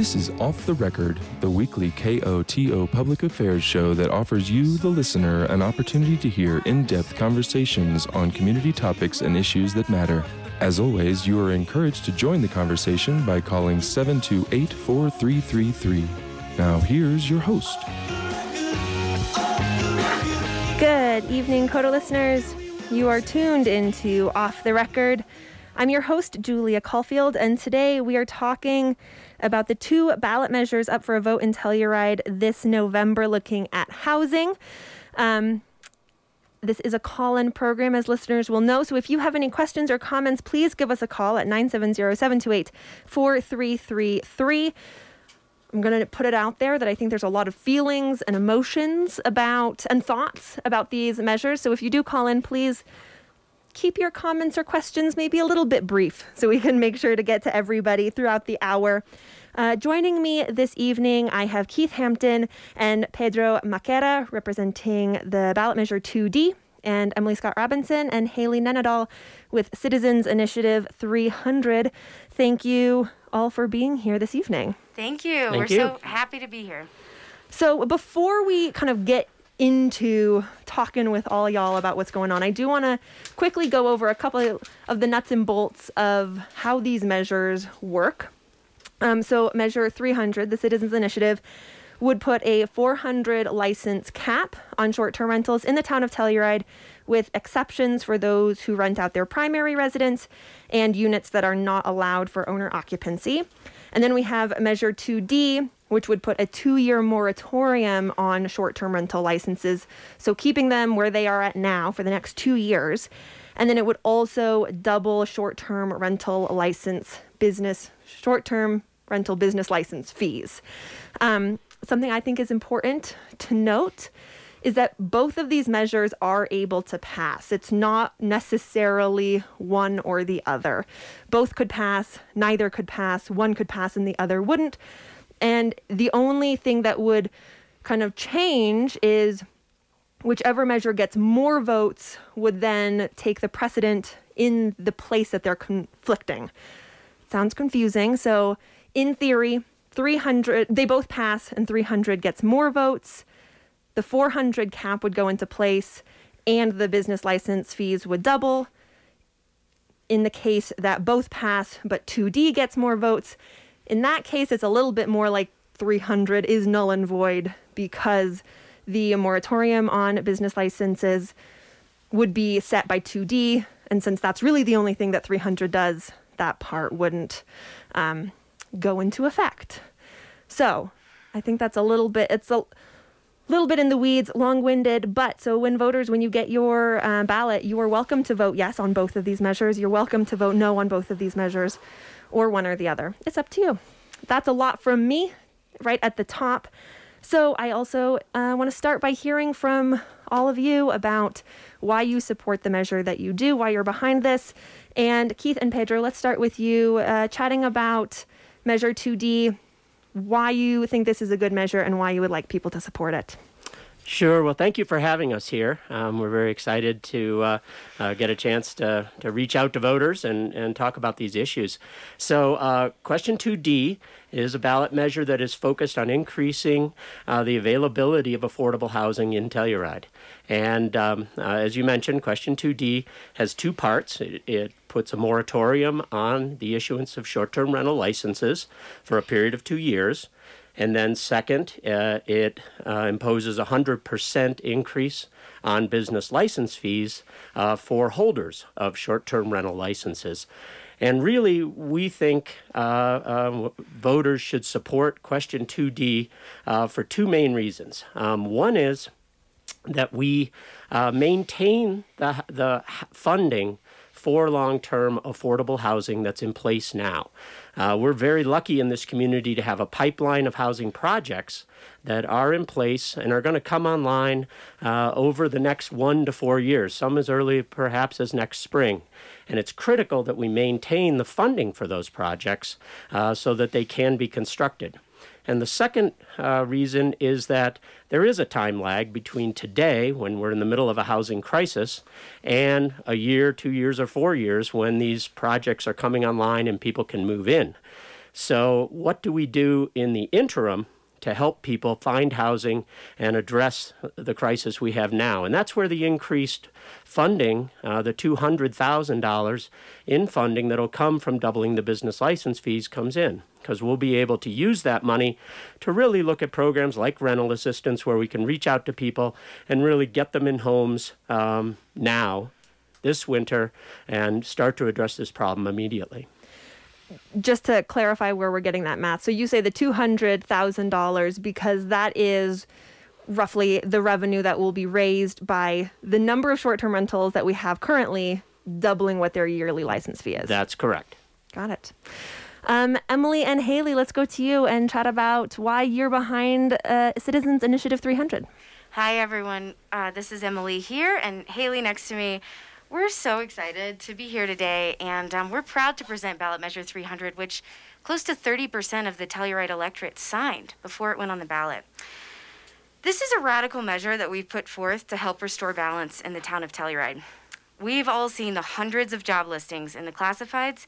This is Off the Record, the weekly KOTO public affairs show that offers you, the listener, an opportunity to hear in depth conversations on community topics and issues that matter. As always, you are encouraged to join the conversation by calling 728 4333. Now, here's your host. Good evening, KOTO listeners. You are tuned into Off the Record. I'm your host, Julia Caulfield, and today we are talking about the two ballot measures up for a vote in Telluride this November looking at housing. Um, this is a call in program, as listeners will know. So if you have any questions or comments, please give us a call at 970 728 4333. I'm going to put it out there that I think there's a lot of feelings and emotions about and thoughts about these measures. So if you do call in, please keep your comments or questions maybe a little bit brief so we can make sure to get to everybody throughout the hour. Uh, joining me this evening, I have Keith Hampton and Pedro Maquera representing the ballot measure 2D, and Emily Scott Robinson and Haley Nenadal with Citizens Initiative 300. Thank you all for being here this evening. Thank you. Thank We're you. so happy to be here. So, before we kind of get into talking with all y'all about what's going on, I do want to quickly go over a couple of the nuts and bolts of how these measures work. Um, so, Measure 300, the Citizens Initiative, would put a 400 license cap on short term rentals in the town of Telluride, with exceptions for those who rent out their primary residence and units that are not allowed for owner occupancy. And then we have Measure 2D, which would put a two year moratorium on short term rental licenses. So keeping them where they are at now for the next two years. And then it would also double short term rental license business, short term rental business license fees. Um, something I think is important to note is that both of these measures are able to pass. It's not necessarily one or the other. Both could pass, neither could pass, one could pass and the other wouldn't. And the only thing that would kind of change is whichever measure gets more votes would then take the precedent in the place that they're conflicting. Sounds confusing. So, in theory, 300, they both pass and 300 gets more votes. The 400 cap would go into place and the business license fees would double. In the case that both pass but 2D gets more votes, in that case, it's a little bit more like 300 is null and void because the moratorium on business licenses would be set by 2D. And since that's really the only thing that 300 does, that part wouldn't um, go into effect. So I think that's a little bit, it's a little bit in the weeds, long winded, but so when voters, when you get your uh, ballot, you are welcome to vote yes on both of these measures. You're welcome to vote no on both of these measures or one or the other. It's up to you. That's a lot from me right at the top. So I also uh, want to start by hearing from all of you about why you support the measure that you do, why you're behind this. And Keith and Pedro, let's start with you uh, chatting about Measure 2D, why you think this is a good measure, and why you would like people to support it. Sure. Well, thank you for having us here. Um, we're very excited to uh, uh, get a chance to, to reach out to voters and, and talk about these issues. So, uh, question 2D is a ballot measure that is focused on increasing uh, the availability of affordable housing in Telluride. And um, uh, as you mentioned, question 2D has two parts. It, it puts a moratorium on the issuance of short term rental licenses for a period of two years. And then, second, uh, it uh, imposes a 100% increase on business license fees uh, for holders of short term rental licenses. And really, we think uh, um, voters should support Question 2D uh, for two main reasons. Um, one is that we uh, maintain the, the funding for long term affordable housing that's in place now. Uh, we're very lucky in this community to have a pipeline of housing projects that are in place and are going to come online uh, over the next one to four years, some as early perhaps as next spring. And it's critical that we maintain the funding for those projects uh, so that they can be constructed. And the second uh, reason is that there is a time lag between today, when we're in the middle of a housing crisis, and a year, two years, or four years when these projects are coming online and people can move in. So, what do we do in the interim to help people find housing and address the crisis we have now. And that's where the increased funding, uh, the $200,000 in funding that'll come from doubling the business license fees, comes in. Because we'll be able to use that money to really look at programs like rental assistance, where we can reach out to people and really get them in homes um, now, this winter, and start to address this problem immediately just to clarify where we're getting that math. So you say the $200,000 because that is roughly the revenue that will be raised by the number of short-term rentals that we have currently doubling what their yearly license fee is. That's correct. Got it. Um, Emily and Haley, let's go to you and chat about why you're behind uh, Citizens Initiative 300. Hi, everyone. Uh, this is Emily here, and Haley next to me. We're so excited to be here today, and um, we're proud to present Ballot Measure 300, which close to 30% of the Telluride electorate signed before it went on the ballot. This is a radical measure that we've put forth to help restore balance in the town of Telluride. We've all seen the hundreds of job listings in the classifieds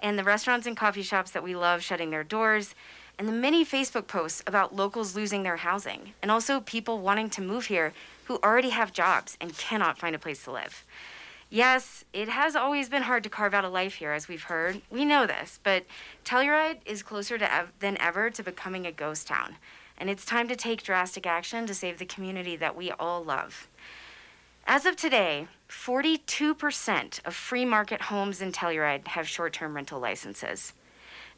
and the restaurants and coffee shops that we love shutting their doors, and the many Facebook posts about locals losing their housing, and also people wanting to move here who already have jobs and cannot find a place to live. Yes, it has always been hard to carve out a life here, as we've heard. We know this, but Telluride is closer ev- than ever to becoming a ghost town, and it's time to take drastic action to save the community that we all love. As of today, 42% of free market homes in Telluride have short term rental licenses.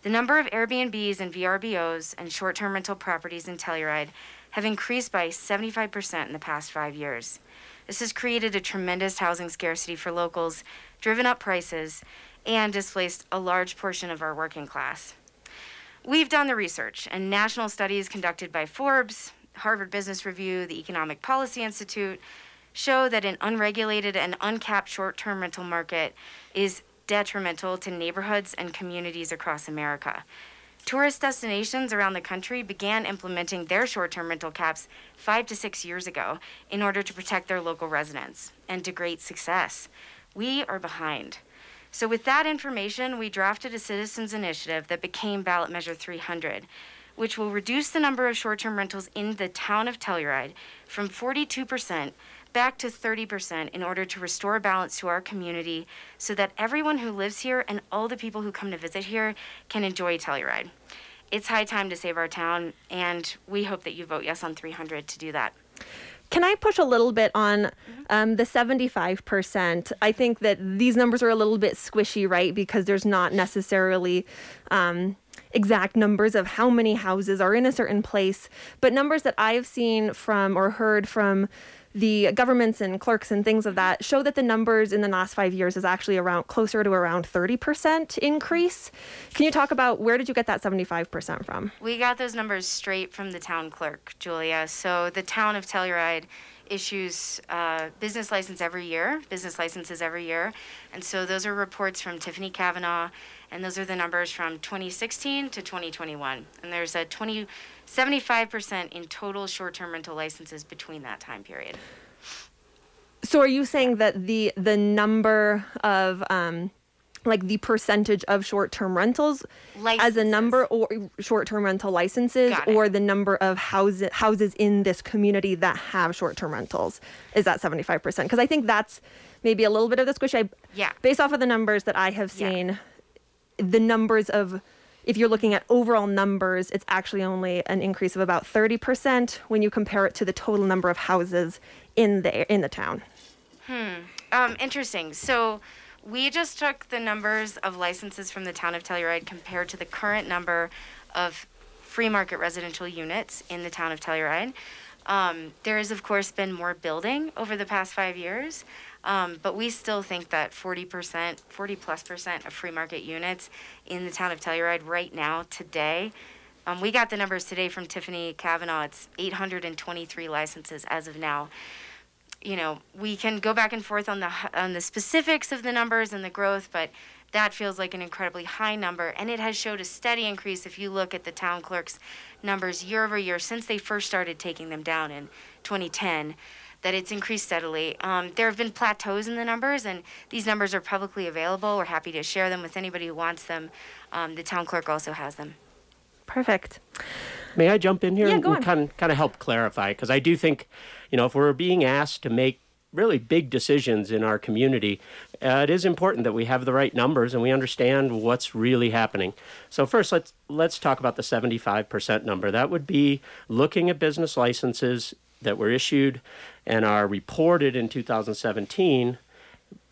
The number of Airbnbs and VRBOs and short term rental properties in Telluride have increased by 75% in the past five years. This has created a tremendous housing scarcity for locals, driven up prices, and displaced a large portion of our working class. We've done the research, and national studies conducted by Forbes, Harvard Business Review, the Economic Policy Institute show that an unregulated and uncapped short term rental market is detrimental to neighborhoods and communities across America. Tourist destinations around the country began implementing their short term rental caps five to six years ago in order to protect their local residents, and to great success. We are behind. So, with that information, we drafted a citizens initiative that became Ballot Measure 300, which will reduce the number of short term rentals in the town of Telluride from 42% back to 30% in order to restore balance to our community so that everyone who lives here and all the people who come to visit here can enjoy Telluride. It's high time to save our town, and we hope that you vote yes on 300 to do that. Can I push a little bit on um, the 75%? I think that these numbers are a little bit squishy, right? Because there's not necessarily um, exact numbers of how many houses are in a certain place, but numbers that I've seen from or heard from the governments and clerks and things of that show that the numbers in the last five years is actually around closer to around 30% increase. Can you talk about where did you get that 75% from? We got those numbers straight from the town clerk, Julia. So the town of Telluride issues uh, business license every year, business licenses every year. And so those are reports from Tiffany Kavanaugh, and those are the numbers from 2016 to 2021. And there's a 20, 75% in total short-term rental licenses between that time period. So are you saying that the the number of um, like the percentage of short-term rentals licenses. as a number or short-term rental licenses or the number of houses houses in this community that have short-term rentals is that 75% because i think that's maybe a little bit of the squish i yeah based off of the numbers that i have seen yeah. the numbers of if you're looking at overall numbers, it's actually only an increase of about 30% when you compare it to the total number of houses in the in the town. Hmm. Um, interesting. So we just took the numbers of licenses from the town of Telluride compared to the current number of free market residential units in the town of Telluride. Um, there has, of course, been more building over the past five years, um, but we still think that 40%, 40 plus percent of free market units in the town of Telluride right now, today, um, we got the numbers today from Tiffany Kavanaugh. It's 823 licenses as of now you know, we can go back and forth on the on the specifics of the numbers and the growth, but that feels like an incredibly high number, and it has showed a steady increase if you look at the town clerk's numbers year over year since they first started taking them down in 2010 that it's increased steadily. Um, there have been plateaus in the numbers, and these numbers are publicly available. We're happy to share them with anybody who wants them. Um, the town clerk also has them. Perfect. May I jump in here Yeah, and, go on. and kind of, kind of help clarify? Because I do think, you know, if we're being asked to make really big decisions in our community, uh, it is important that we have the right numbers and we understand what's really happening. So first, let's let's talk about the 75% number. That would be looking at business licenses that were issued and are reported in 2017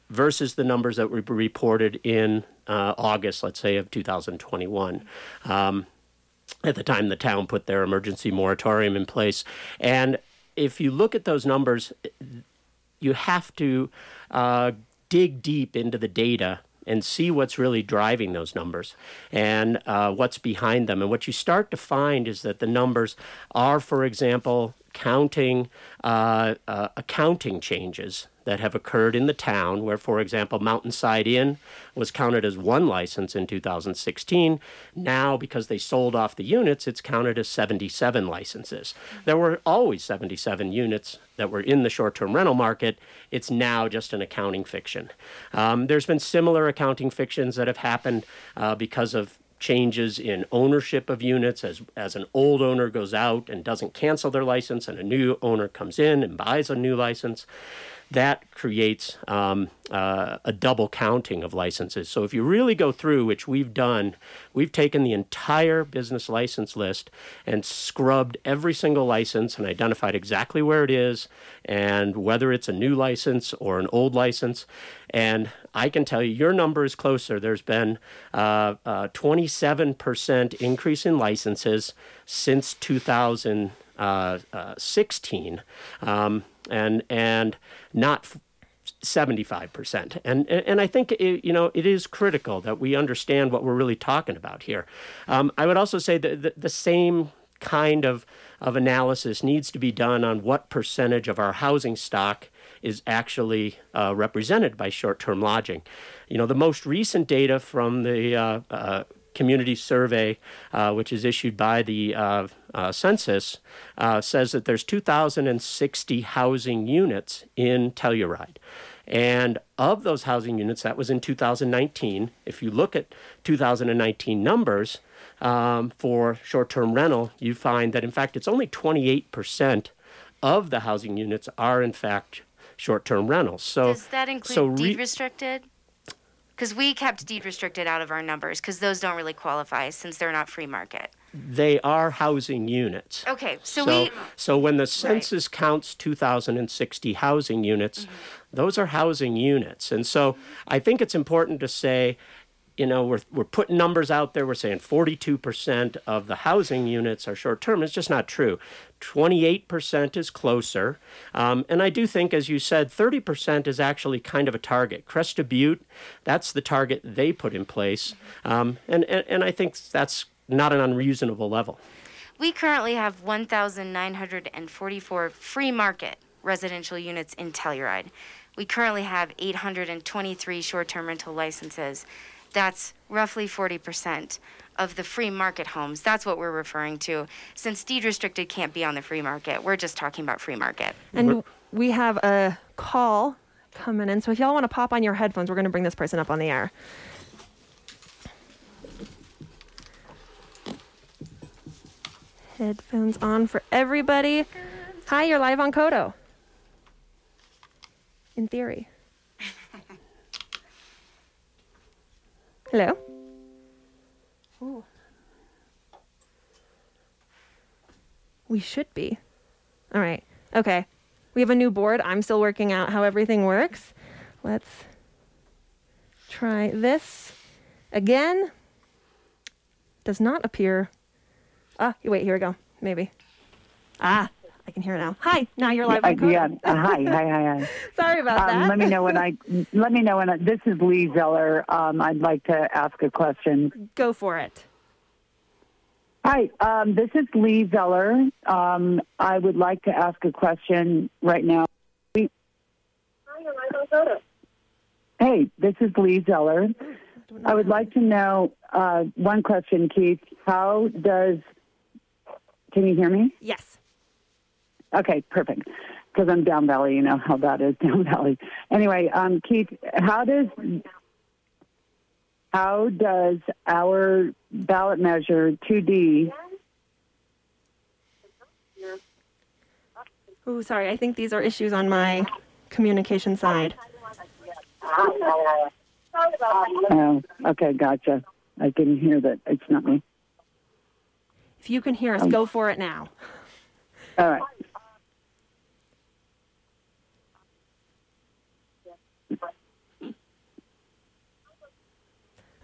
versus the numbers that were reported in uh, August, let's say, of 2021. Um, at the time the town put their emergency moratorium in place. And if you look at those numbers, you have to uh, dig deep into the data and see what's really driving those numbers and uh, what's behind them. And what you start to find is that the numbers are, for example, counting uh, uh, accounting changes that have occurred in the town, where, for example, Mountainside Inn was counted as one license in 2016. Now, because they sold off the units, it's counted as 77 licenses. There were always 77 units that were in the short term rental market. It's now just an accounting fiction. Um, there's been similar accounting fictions that have happened uh, because of changes in ownership of units as as an old owner goes out and doesn't cancel their license and a new owner comes in and buys a new license that creates um, uh, a double counting of licenses. So if you really go through, which we've done, we've taken the entire business license list and scrubbed every single license and identified exactly where it is and whether it's a new license or an old license. And I can tell you, your number is closer. There's been uh, uh, 27% increase in licenses since 2016. Um, and and not 75%. And, and I think, it, you know, it is critical that we understand what we're really talking about here. Um, I would also say that the, the same kind of, of analysis needs to be done on what percentage of our housing stock is actually uh, represented by short-term lodging. You know, the most recent data from the uh, uh, community survey, uh, which is issued by the uh, uh, census, uh, says that there's 2,060 housing units in Telluride. And of those housing units, that was in 2019. If you look at 2019 numbers um, for short term rental, you find that in fact it's only 28% of the housing units are in fact short term rentals. So, Does that include so re- deed restricted? Because we kept deed restricted out of our numbers because those don't really qualify since they're not free market. they are housing units. Okay, so, we so when the census counts 2,060 housing units, Mm-hmm. those are housing units. And so I think it's important to say, you know, we're, we're putting numbers out there. We're saying 42% of the housing units are short term. It's just not true. 28% is closer. Um, and I do think, as you said, 30% is actually kind of a target. Crested Butte, that's the target they put in place. Um, and, and, and I think that's not an unreasonable level. we currently have 1,944 free market residential units in Telluride. We currently have 823 short-term rental licenses. That's roughly 40% of the free market homes. That's what we're referring to. Since deed restricted can't be on the free market, we're just talking about free market. And we have a call coming in. So if y'all want to pop on your headphones, we're going to bring this person up on the air. Headphones on for everybody. Hi, you're live on KOTO. In theory. Hello? Ooh. We should be. All right. Okay. We have a new board. I'm still working out how everything works. Let's try this again. Does not appear. Ah, wait, here we go. Maybe. Ah, I can hear it now. Hi, now you're live on KOTO. yeah. Uh, hi, hi, hi, hi. Sorry about that. Um, let me know when I. Let me know when I, this is Lee Zeller. Um, I'd like to ask a question. Go for it. Hi, um, this is Lee Zeller. Um, I would like to ask a question right now. We Hey, this is Lee Zeller. I would like to know uh, one question, Keith. How does, can you hear me? Yes. Okay, perfect. Because I'm down valley, you know how that is down valley. Anyway, um, Keith, how does how does our ballot measure 2D Oh, sorry. I think these are issues on my communication side. Oh, okay, gotcha. I can hear that. It's not me. If you can hear us, go for it now. All right.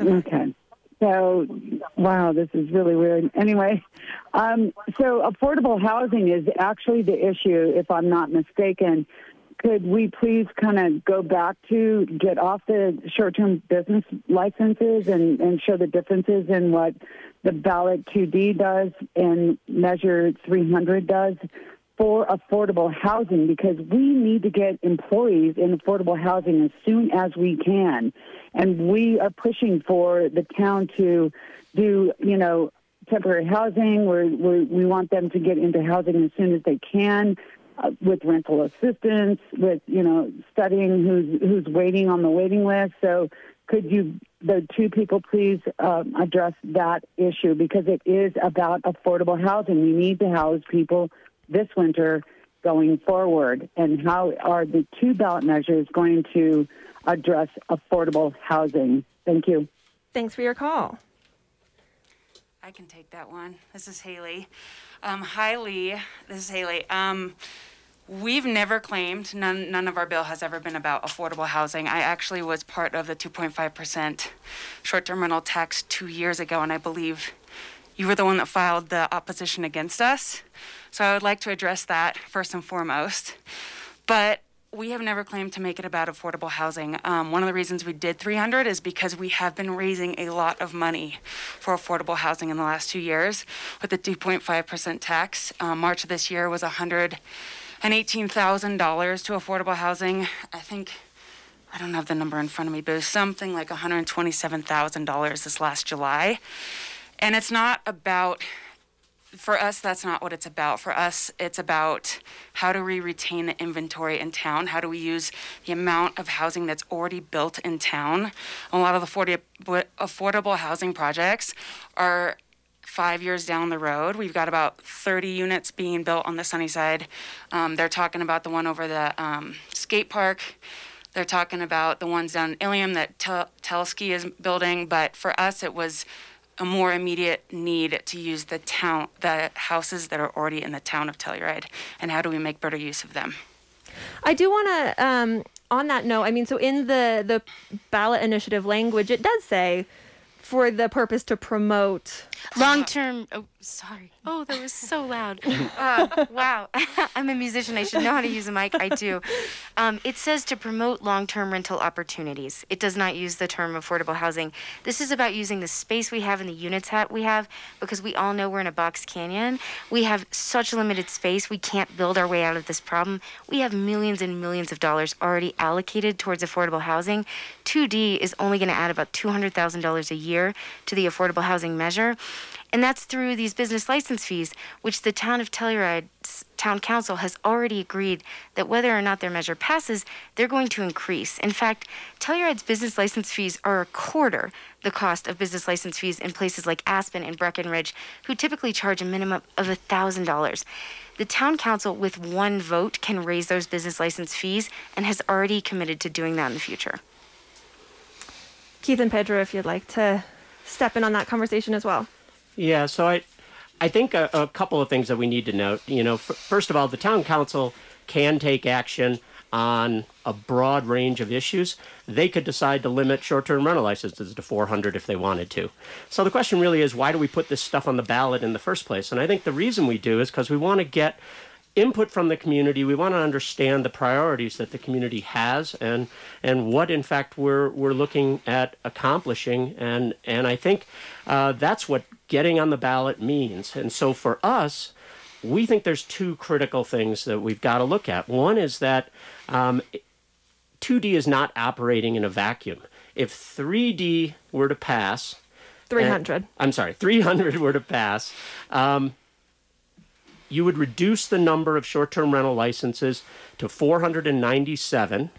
Okay. So, wow, this is really weird. Anyway, um, so affordable housing is actually the issue, if I'm not mistaken. Could we please kind of go back to get off the short-term business licenses and, and show the differences in what the ballot 2D does and measure 300 does for affordable housing because we need to get employees in affordable housing as soon as we can. And we are pushing for the town to do, you know, temporary housing. We're, we're, we want them to get into housing as soon as they can. Uh, with rental assistance, with you know studying who's who's waiting on the waiting list. So could you, the two people, please um, address that issue because it is about affordable housing. We need to house people this winter going forward, and how are the two ballot measures going to address affordable housing? Thank you. Thanks for your call. I can take that one. This is Haley. Um, hi, Lee. This is Haley. Um, we've never claimed, none, none of our bill has ever been about affordable housing. I actually was part of the 2.5% short term rental tax two years ago, and I believe you were the one that filed the opposition against us. So I would like to address that first and foremost. But we have never claimed to make it about affordable housing. Um, one of the reasons we did 300 is because we have been raising a lot of money for affordable housing in the last two years with the 2.5% tax. Um, March of this year was $118,000 to affordable housing. I think, I don't have the number in front of me, but it was something like $127,000 this last July. And it's not about for us, that's not what it's about. For us, it's about how do we retain the inventory in town? How do we use the amount of housing that's already built in town? A lot of the affordable housing projects are five years down the road. We've got about 30 units being built on the Sunnyside. Um, they're talking about the one over the um, skate park. They're talking about the ones down in Ilium that Tel- Telski is building. But for us, it was a more immediate need to use the town, the houses that are already in the town of Telluride, and how do we make better use of them? I do want to, um, on that note, I mean, so in the the ballot initiative language, it does say for the purpose to promote long term. Oh, sorry. Oh, that was so loud. Uh, wow. I'm a musician. I should know how to use a mic. I do. Um, it says to promote long term rental opportunities. It does not use the term affordable housing. This is about using the space we have and the units that we have because we all know we're in a box canyon. We have such limited space. We can't build our way out of this problem. We have millions and millions of dollars already allocated towards affordable housing. 2D is only going to add about $200,000 a year to the affordable housing measure. And that's through these business license fees, which the town of Telluride's town council has already agreed that whether or not their measure passes, they're going to increase. In fact, Telluride's business license fees are a quarter the cost of business license fees in places like Aspen and Breckenridge, who typically charge a minimum of $1,000. The town council, with one vote, can raise those business license fees and has already committed to doing that in the future. Keith and Pedro, if you'd like to step in on that conversation as well. Yeah, so I, I think a, a couple of things that we need to note. You know, f- first of all, the town council can take action on a broad range of issues. They could decide to limit short-term rental licenses to 400 if they wanted to. So the question really is, why do we put this stuff on the ballot in the first place? And I think the reason we do is because we want to get input from the community. We want to understand the priorities that the community has and and what in fact we're we're looking at accomplishing. And and I think uh, that's what getting on the ballot means. And so for us, we think there's two critical things that we've got to look at. One is that um, 2D is not operating in a vacuum. If 3D were to pass, 300. uh, I'm sorry, 300 were to pass, um, you would reduce the number of short term rental licenses to 497,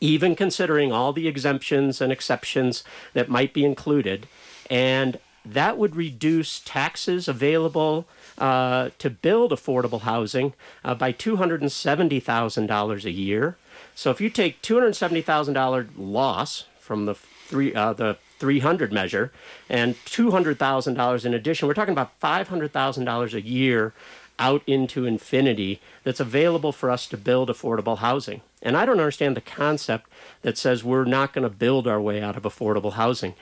even considering all the exemptions and exceptions that might be included. And that would reduce taxes available uh, to build affordable housing uh, by $270,000 a year. So if you take $270,000 loss from the three uh, the 300 measure and $200,000 in addition, we're talking about $500,000 a year out into infinity that's available for us to build affordable housing. And I don't understand the concept that says we're not going to build our way out of affordable housing.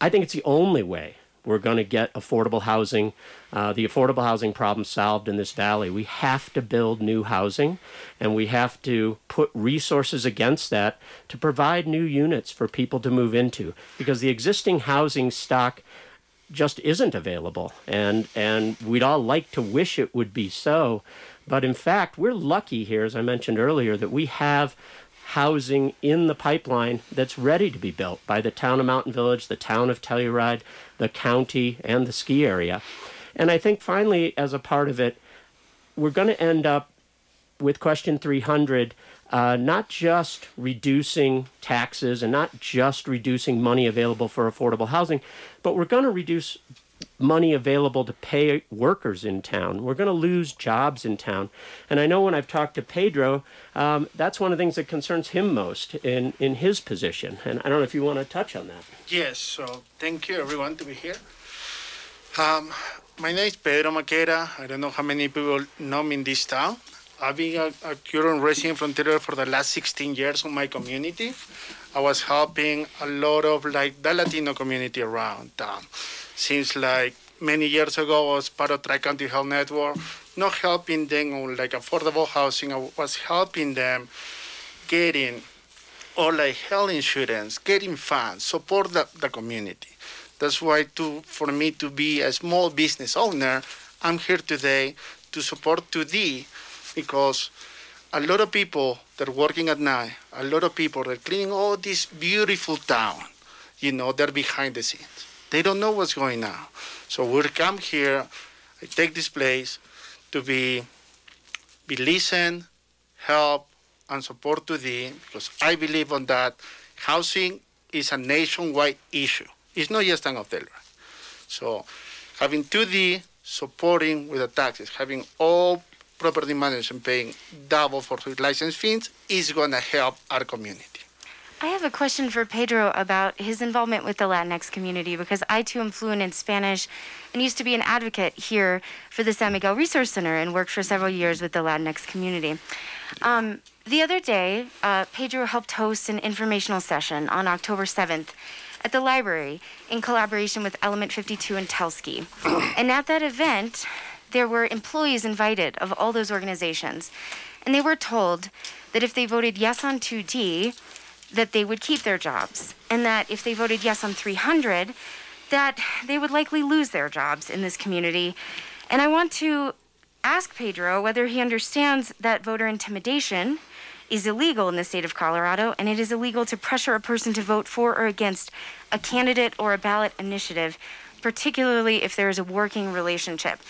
I think it's the only way we're going to get affordable housing, uh, the affordable housing problem solved in this valley. We have to build new housing and we have to put resources against that to provide new units for people to move into because the existing housing stock just isn't available. And, and we'd all like to wish it would be so. But in fact, we're lucky here, as I mentioned earlier, that we have housing in the pipeline that's ready to be built by the town of Mountain Village, the town of Telluride, the county, and the ski area. And I think finally, as a part of it, we're going to end up with question 300 uh, not just reducing taxes and not just reducing money available for affordable housing, but we're going to reduce money available to pay workers in town. We're going to lose jobs in town. And I know when I've talked to Pedro, um, that's one of the things that concerns him most in, in his position. And I don't know if you want to touch on that. Yes, so thank you everyone to be here. Um, my name is Pedro Maquera. I don't know how many people know me in this town. I've been a, a current resident Telluride for the last 16 years in my community. I was helping a lot of like the Latino community around town. Since like many years ago, I was part of Tri-County Health Network, not helping them on like affordable housing. I was helping them getting or like health insurance, getting funds, support the, the community. That's why to for me to be a small business owner, I'm here today to support 2D because a lot of people that are working at night, a lot of people that are cleaning all this beautiful town, you know, they're behind the scenes. They don't know what's going on. So we'll come here, I take this place to be be listen, help, and support 2D because I believe on that. Housing is a nationwide issue. It's not just an hotel. So having 2D supporting with the taxes, having all property managers paying double for his license fees is going to help our community. I have a question for Pedro about his involvement with the Latinx community because I too am fluent in Spanish and used to be an advocate here for the San Miguel Resource Center and worked for several years with the Latinx community. Um, the other day, uh, Pedro helped host an informational session on October 7th at the library in collaboration with Element 52 and Telski. and at that event, there were employees invited of all those organizations. And they were told that if they voted yes on 2D, that they would keep their jobs. And that if they voted yes on 300, that they would likely lose their jobs in this community. And I want to ask Pedro whether he understands that voter intimidation is illegal in the state of Colorado, and it is illegal to pressure a person to vote for or against a candidate or a ballot initiative, particularly if there is a working relationship.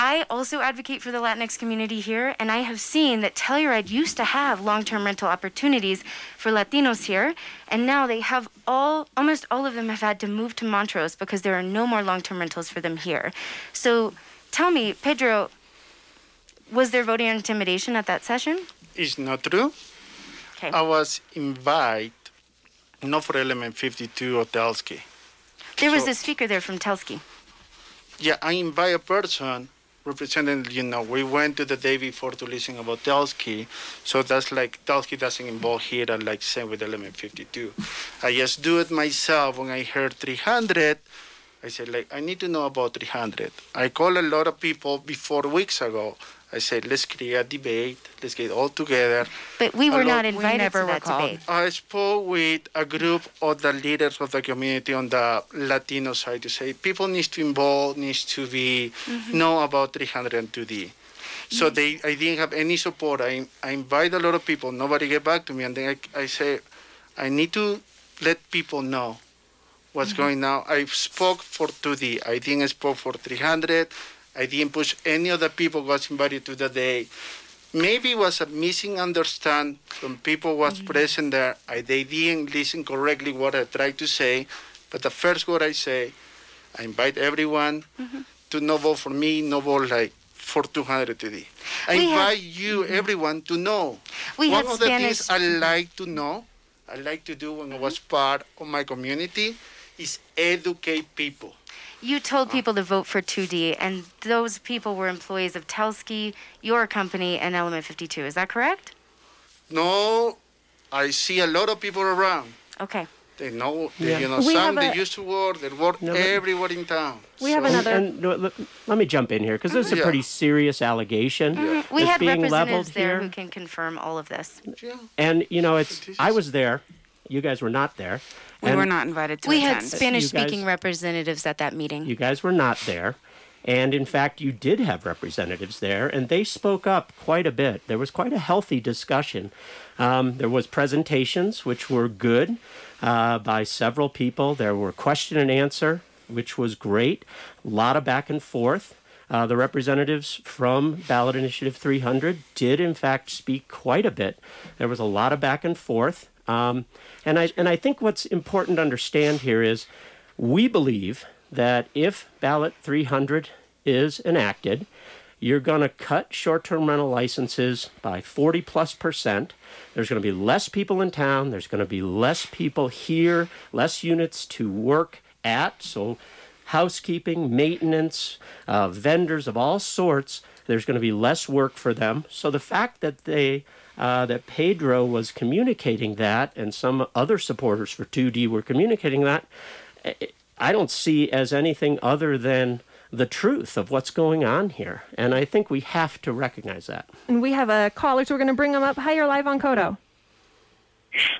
I also advocate for the Latinx community here, and I have seen that Telluride used to have long-term rental opportunities for Latinos here, and now they have all, almost all of them have had to move to Montrose because there are no more long-term rentals for them here. So, tell me, Pedro, was there voter intimidation at that session? It's not true. Okay. I was invited, not for Element 52 or Telski. There was so- a speaker there from Telski. Yeah, I invite a person representing, you know, we went to the day before to listen about Telski. So that's like, Telski doesn't involve here and like same with Element 52. I just do it myself. When I heard 300, I said like, I need to know about 300. I called a lot of people before weeks ago. I said, let's create a debate. Let's get all together. But we were lot- not We invited never to that recalled. debate. I spoke with a group of the leaders of the community on the Latino side to say people need to involve, needs to be mm-hmm. know about 302D. So they, I didn't have any support. I, I invite a lot of people. Nobody get back to me, and then I, I say, I need to let people know what's mm-hmm. going on. I spoke for 2D. I didn't spoke for 300. I didn't push any of the people was invited to the day. Maybe it was a missing understand. Some people was present there. I, they didn't listen correctly what I tried to say. But the first word I say, I invite everyone to no vote for me, no vote like for 200 today. I We invite you, everyone, to know. We One of the things I like to know, I like to do when I was part of my community, is educate people. You told people to vote for 2D, and those people were employees of Telski, your company, and Element 52. Is that correct? No, I see a lot of people around. Okay. They know, Yeah. you know, We some have they a- used to work, they work No, everywhere in town. We have another- And, no, let, let me jump in here because this is a Yeah. pretty serious allegation. Mm-hmm. We that's had being representatives there here. who can confirm all of this. Yeah. And you know, it's This I was there. You guys were not there. We And were not invited to We had. Spanish You guys- speaking representatives at that meeting. You guys were not there. And in fact, you did have representatives there, and they spoke up quite a bit. There was quite a healthy discussion. Um, there was presentations, which were good, uh, by several people. There were question and answer, which was great. A lot of back and forth. Uh, the representatives from Ballot Initiative 300 did, in fact, speak quite a bit. There was a lot of back and forth. Um, and, I, and I think what's important to understand here is we believe that if Ballot 300 is enacted, you're going to cut short term rental licenses by 40 plus percent. There's going to be less people in town. There's going to be less people here, less units to work at. So, housekeeping, maintenance, uh, vendors of all sorts, there's going to be less work for them. So, the fact that they uh, that Pedro was communicating that, and some other supporters for 2D were communicating that, I- I don't see as anything other than the truth of what's going on here. And I think we have to recognize that. And we have a caller, so we're going to bring him up. Hi, you're live on KOTO.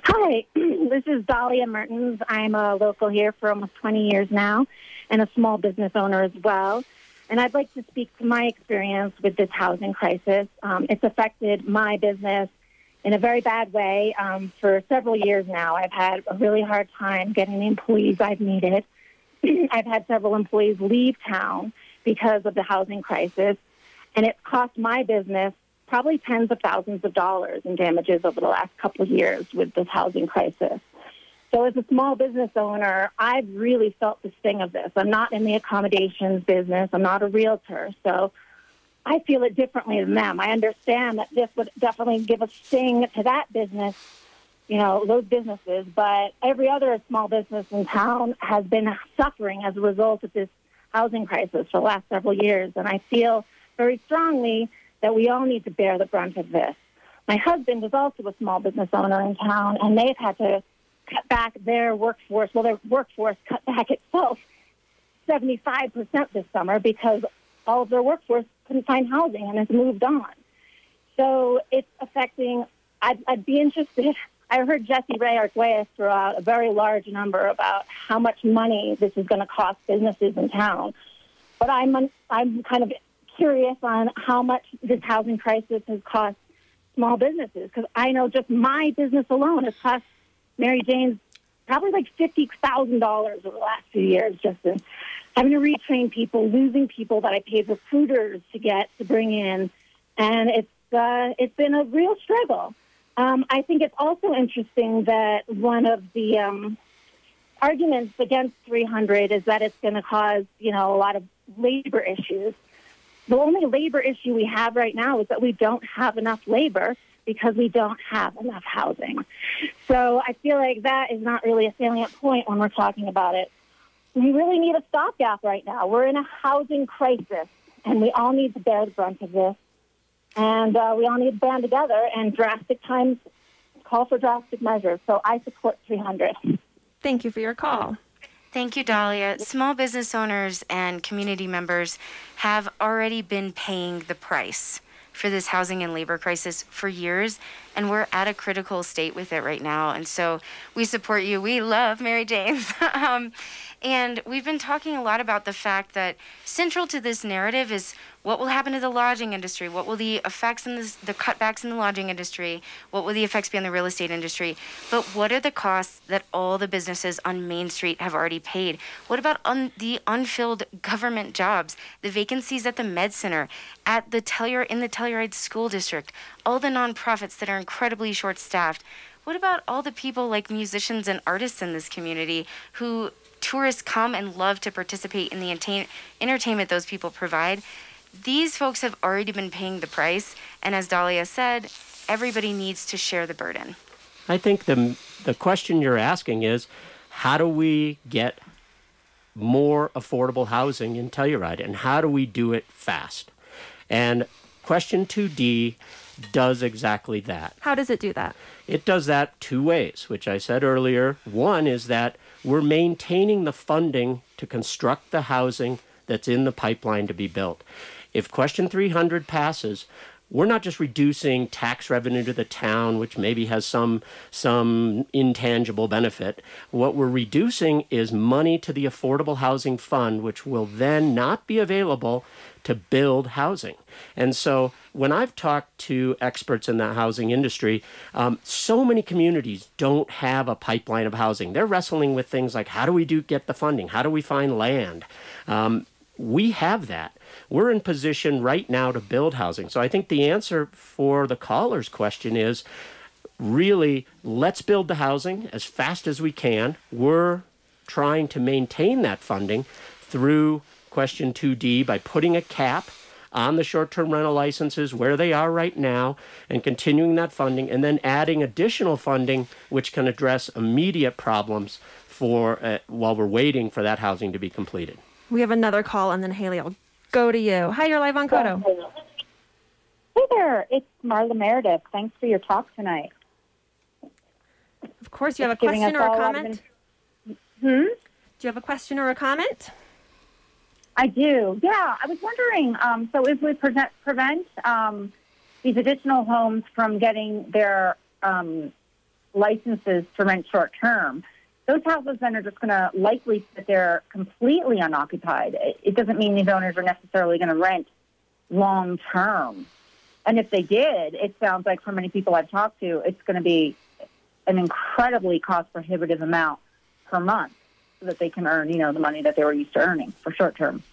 Hi, this is Dahlia Mertens. I'm a local here for almost 20 years now and a small business owner as well. And I'd like to speak to my experience with this housing crisis. Um, it's affected my business in a very bad way um, for several years now. I've had a really hard time getting the employees I've needed. I've had several employees leave town because of the housing crisis, and it's cost my business probably tens of thousands of dollars in damages over the last couple of years with this housing crisis. So, as a small business owner, I've really felt the sting of this. I'm not in the accommodations business, I'm not a realtor. So, I feel it differently than them. I understand that this would definitely give a sting to that business, you know, those businesses, but every other small business in town has been suffering as a result of this housing crisis for the last several years. And I feel very strongly that we all need to bear the brunt of this. My husband is also a small business owner in town, and they've had to cut back their workforce. Well, their workforce cut back itself 75% this summer because all of their workforce couldn't find housing and has moved on. So it's affecting, I'd, I'd be interested. I heard Jesse Ray Arguez throw out a very large number about how much money this is going to cost businesses in town. But I'm, I'm kind of curious on how much this housing crisis has cost small businesses because I know just my business alone has cost Mary Jane's probably like fifty thousand dollars over the last few years, just in having to retrain people, losing people that I paid recruiters to get to bring in, and it's uh, it's been a real struggle. Um, I think it's also interesting that one of the um, arguments against 300 is that it's going to cause you know a lot of labor issues. The only labor issue we have right now is that we don't have enough labor because we don't have enough housing. So I feel like that is not really a salient point when we're talking about it. We really need a stopgap right now. We're in a housing crisis, and we all need to bear the brunt of this. And uh, we all need to band together, and drastic times call for drastic measures. So I support 300. Thank you for your call. Thank you, Dahlia. Small business owners and community members have already been paying the price for this housing and labor crisis for years, and we're at a critical state with it right now. And so we support you. We love Mary Jane's. um, And we've been talking a lot about the fact that central to this narrative is what will happen to the lodging industry? What will the effects this, the cutbacks in the lodging industry? What will the effects be on the real estate industry? But what are the costs that all the businesses on Main Street have already paid? What about the unfilled government jobs, the vacancies at the Med Center, at the in the Telluride School District, all the nonprofits that are incredibly short-staffed? What about all the people like musicians and artists in this community who tourists come and love to participate in the entertain- entertainment those people provide? These folks have already been paying the price, and as Dahlia said, everybody needs to share the burden. I think the the question you're asking is, how do we get more affordable housing in Telluride, and how do we do it fast? And question 2D does exactly that. How does it do that? It does that two ways, which I said earlier. One is that we're maintaining the funding to construct the housing that's in the pipeline to be built. If question 300 passes, we're not just reducing tax revenue to the town, which maybe has some some intangible benefit. What we're reducing is money to the Affordable Housing Fund, which will then not be available to build housing. And so, when I've talked to experts in the housing industry, um, so many communities don't have a pipeline of housing. They're wrestling with things like how do we do get the funding? How do we find land? Um, we have that we're in position right now to build housing. So I think the answer for the caller's question is really let's build the housing as fast as we can. We're trying to maintain that funding through question 2D by putting a cap on the short term rental licenses where they are right now and continuing that funding and then adding additional funding which can address immediate problems for uh, while we're waiting for that housing to be completed. We have another call and then Haley I'll go to you. Hi, you're live on KOTO. Hey there, it's Marla Meredith. Thanks for your talk tonight. Of course, you have a question or a comment? Hmm? Do you have a question or a comment? I do. Yeah, I was wondering. Um, so, if we prevent, prevent um, these additional homes from getting their um, licenses to rent short term, those houses then are just going to likely sit there completely unoccupied. It doesn't mean these owners are necessarily going to rent long term. And if they did, it sounds like for many people I've talked to, it's going to be an incredibly cost prohibitive amount per month so that they can earn, you know, the money that they were used to earning for short term.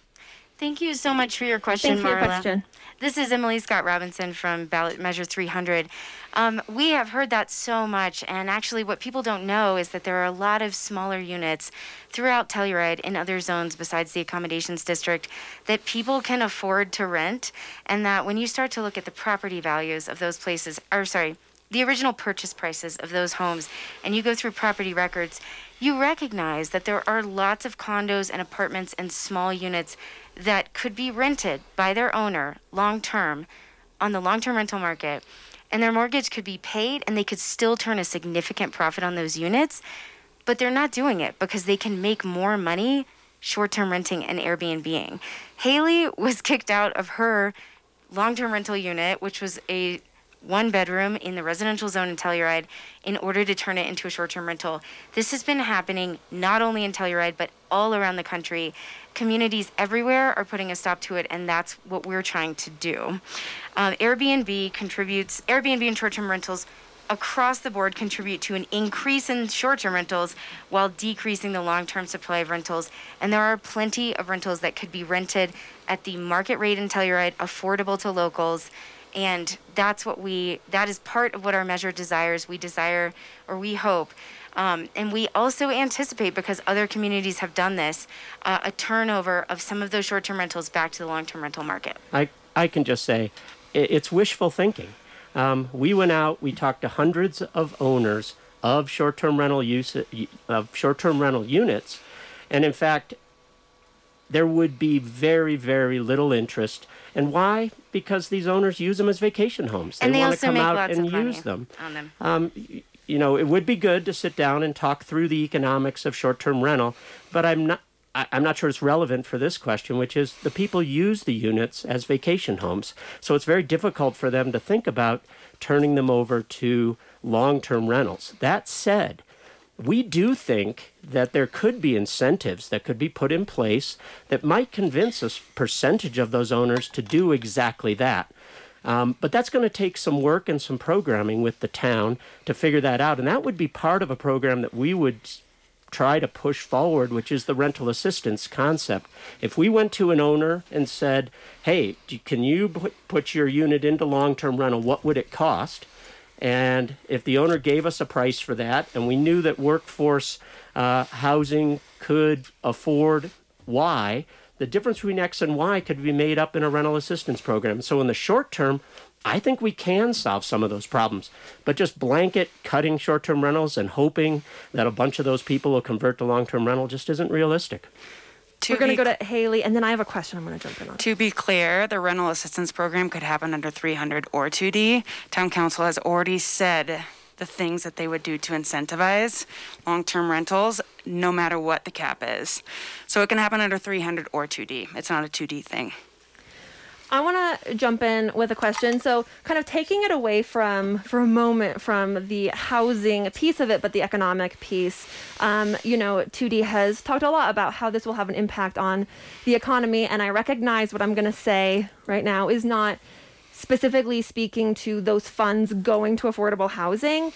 Thank you so much for your question, Thanks for Marla. your question. This is Emily Scott Robinson from Ballot Measure 300. Um, we have heard that so much, and actually, what people don't know is that there are a lot of smaller units throughout Telluride in other zones besides the accommodations district that people can afford to rent, and that when you start to look at the property values of those places, or sorry, the original purchase prices of those homes, and you go through property records, you recognize that there are lots of condos and apartments and small units that could be rented by their owner long term on the long term rental market, and their mortgage could be paid and they could still turn a significant profit on those units, but they're not doing it because they can make more money short term renting and Airbnb. Haley was kicked out of her long term rental unit, which was a one bedroom in the residential zone in Telluride in order to turn it into a short term rental. This has been happening not only in Telluride, but all around the country. Communities everywhere are putting a stop to it, and that's what we're trying to do. Um, Airbnb contributes, Airbnb and short term rentals across the board contribute to an increase in short term rentals while decreasing the long term supply of rentals. And there are plenty of rentals that could be rented at the market rate in Telluride, affordable to locals and that's what we that is part of what our measure desires we desire or we hope. Um, and we also anticipate because other communities have done this uh, a turnover of some of those short-term rentals back to the long-term rental market. I, I can just say it's wishful thinking. Um, we went out we talked to hundreds of owners of short-term rental use of short-term rental units. And in fact there would be very very little interest and why? Because these owners use them as vacation homes. They, and they want to come out and use them. On them. Um, you know, it would be good to sit down and talk through the economics of short-term rental, but I'm not. I, I'm not sure it's relevant for this question, which is the people use the units as vacation homes, so it's very difficult for them to think about turning them over to long-term rentals. That said, we do think that there could be incentives that could be put in place that might convince a percentage of those owners to do exactly that. Um, but that's going to take some work and some programming with the town to figure that out. And that would be part of a program that we would try to push forward, which is the rental assistance concept. If we went to an owner and said, hey, can you put your unit into long term rental? What would it cost? And if the owner gave us a price for that, and we knew that workforce uh, housing could afford Y, the difference between X and Y could be made up in a rental assistance program. So in the short term, I think we can solve some of those problems. But just blanket cutting short term rentals and hoping that a bunch of those people will convert to long term rental just isn't realistic. To We're going to go to Haley, and then I have a question I'm going to jump in on. To be clear, the rental assistance program could happen under 300 or 2D. Town council has already said the things that they would do to incentivize long term rentals, no matter what the cap is. So it can happen under 300 or 2D. It's not a 2D thing. I want to jump in with a question. So, kind of taking it away from, for a moment, from the housing piece of it, but the economic piece. Um, you know, 2D has talked a lot about how this will have an impact on the economy, and I recognize what I'm going to say right now is not specifically speaking to those funds going to affordable housing.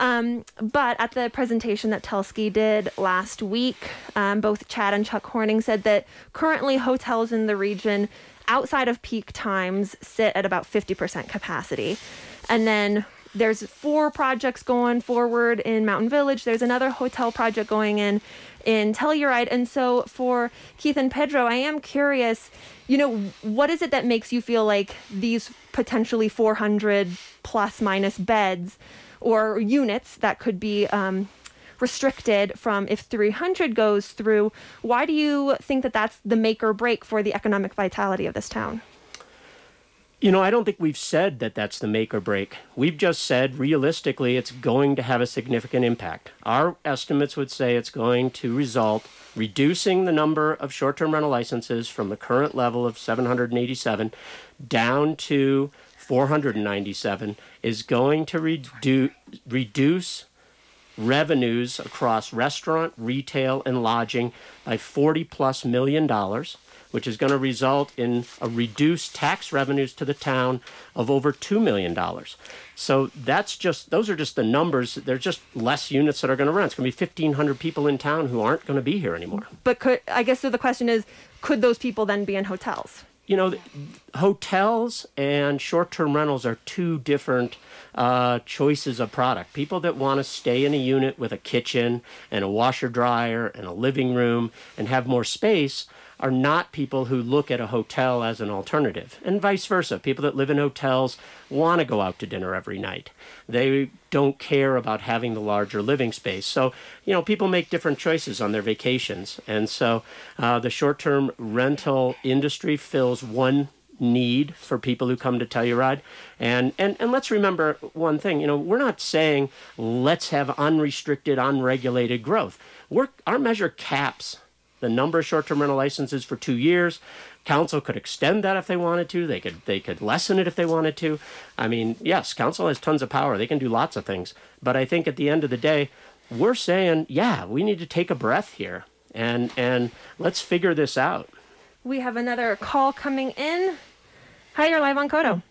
Um, but at the presentation that Telski did last week, um, both Chad and Chuck Horning said that currently hotels in the region outside of peak times sit at about 50% capacity. And then there's four projects going forward in Mountain Village. There's another hotel project going in in Telluride. And so for Keith and Pedro, I am curious, you know, what is it that makes you feel like these potentially 400 plus minus beds or units that could be um, restricted from if 300 goes through. Why do you think that that's the make or break for the economic vitality of this town? You know, I don't think we've said that that's the make or break. We've just said realistically it's going to have a significant impact. Our estimates would say it's going to result reducing the number of short-term rental licenses from the current level of 787 down to 497 is going to redu- reduce revenues across restaurant, retail, and lodging by 40 plus million dollars, which is going to result in a reduced tax revenues to the town of over $2 million. So that's just, those are just the numbers. There's just less units that are going to rent. It's going to be 1,500 people in town who aren't going to be here anymore. But could, I guess so the question is, could those people then be in hotels? You know, hotels and short term rentals are two different uh, choices of product. People that want to stay in a unit with a kitchen and a washer dryer and a living room and have more space are not people who look at a hotel as an alternative, and vice versa. People that live in hotels want to go out to dinner every night. They don't care about having the larger living space. So, you know, people make different choices on their vacations. And so uh, the short term rental industry fills one need for people who come to Telluride. And, and, and let's remember one thing, you know, we're not saying let's have unrestricted, unregulated growth. We're, our measure caps the number of short-term rental licenses for two years. Council could extend that if they wanted to. They could they could lessen it if they wanted to. I mean, yes, council has tons of power. They can do lots of things. But I think at the end of the day, we're saying, yeah, we need to take a breath here and and let's figure this out. We have another call coming in. Hi, you're live on KOTO.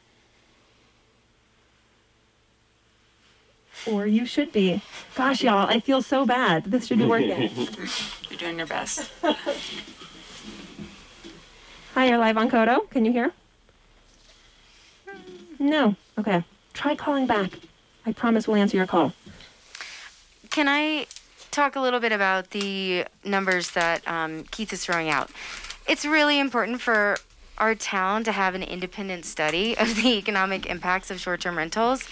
Or you should be. Gosh, y'all, I feel so bad. This should be working. You're doing your best. Hi, you're live on KOTO. Can you hear? No. Okay. Try calling back. I promise we'll answer your call. Can I talk a little bit about the numbers that um, Keith is throwing out? It's really important for our town to have an independent study of the economic impacts of short term rentals.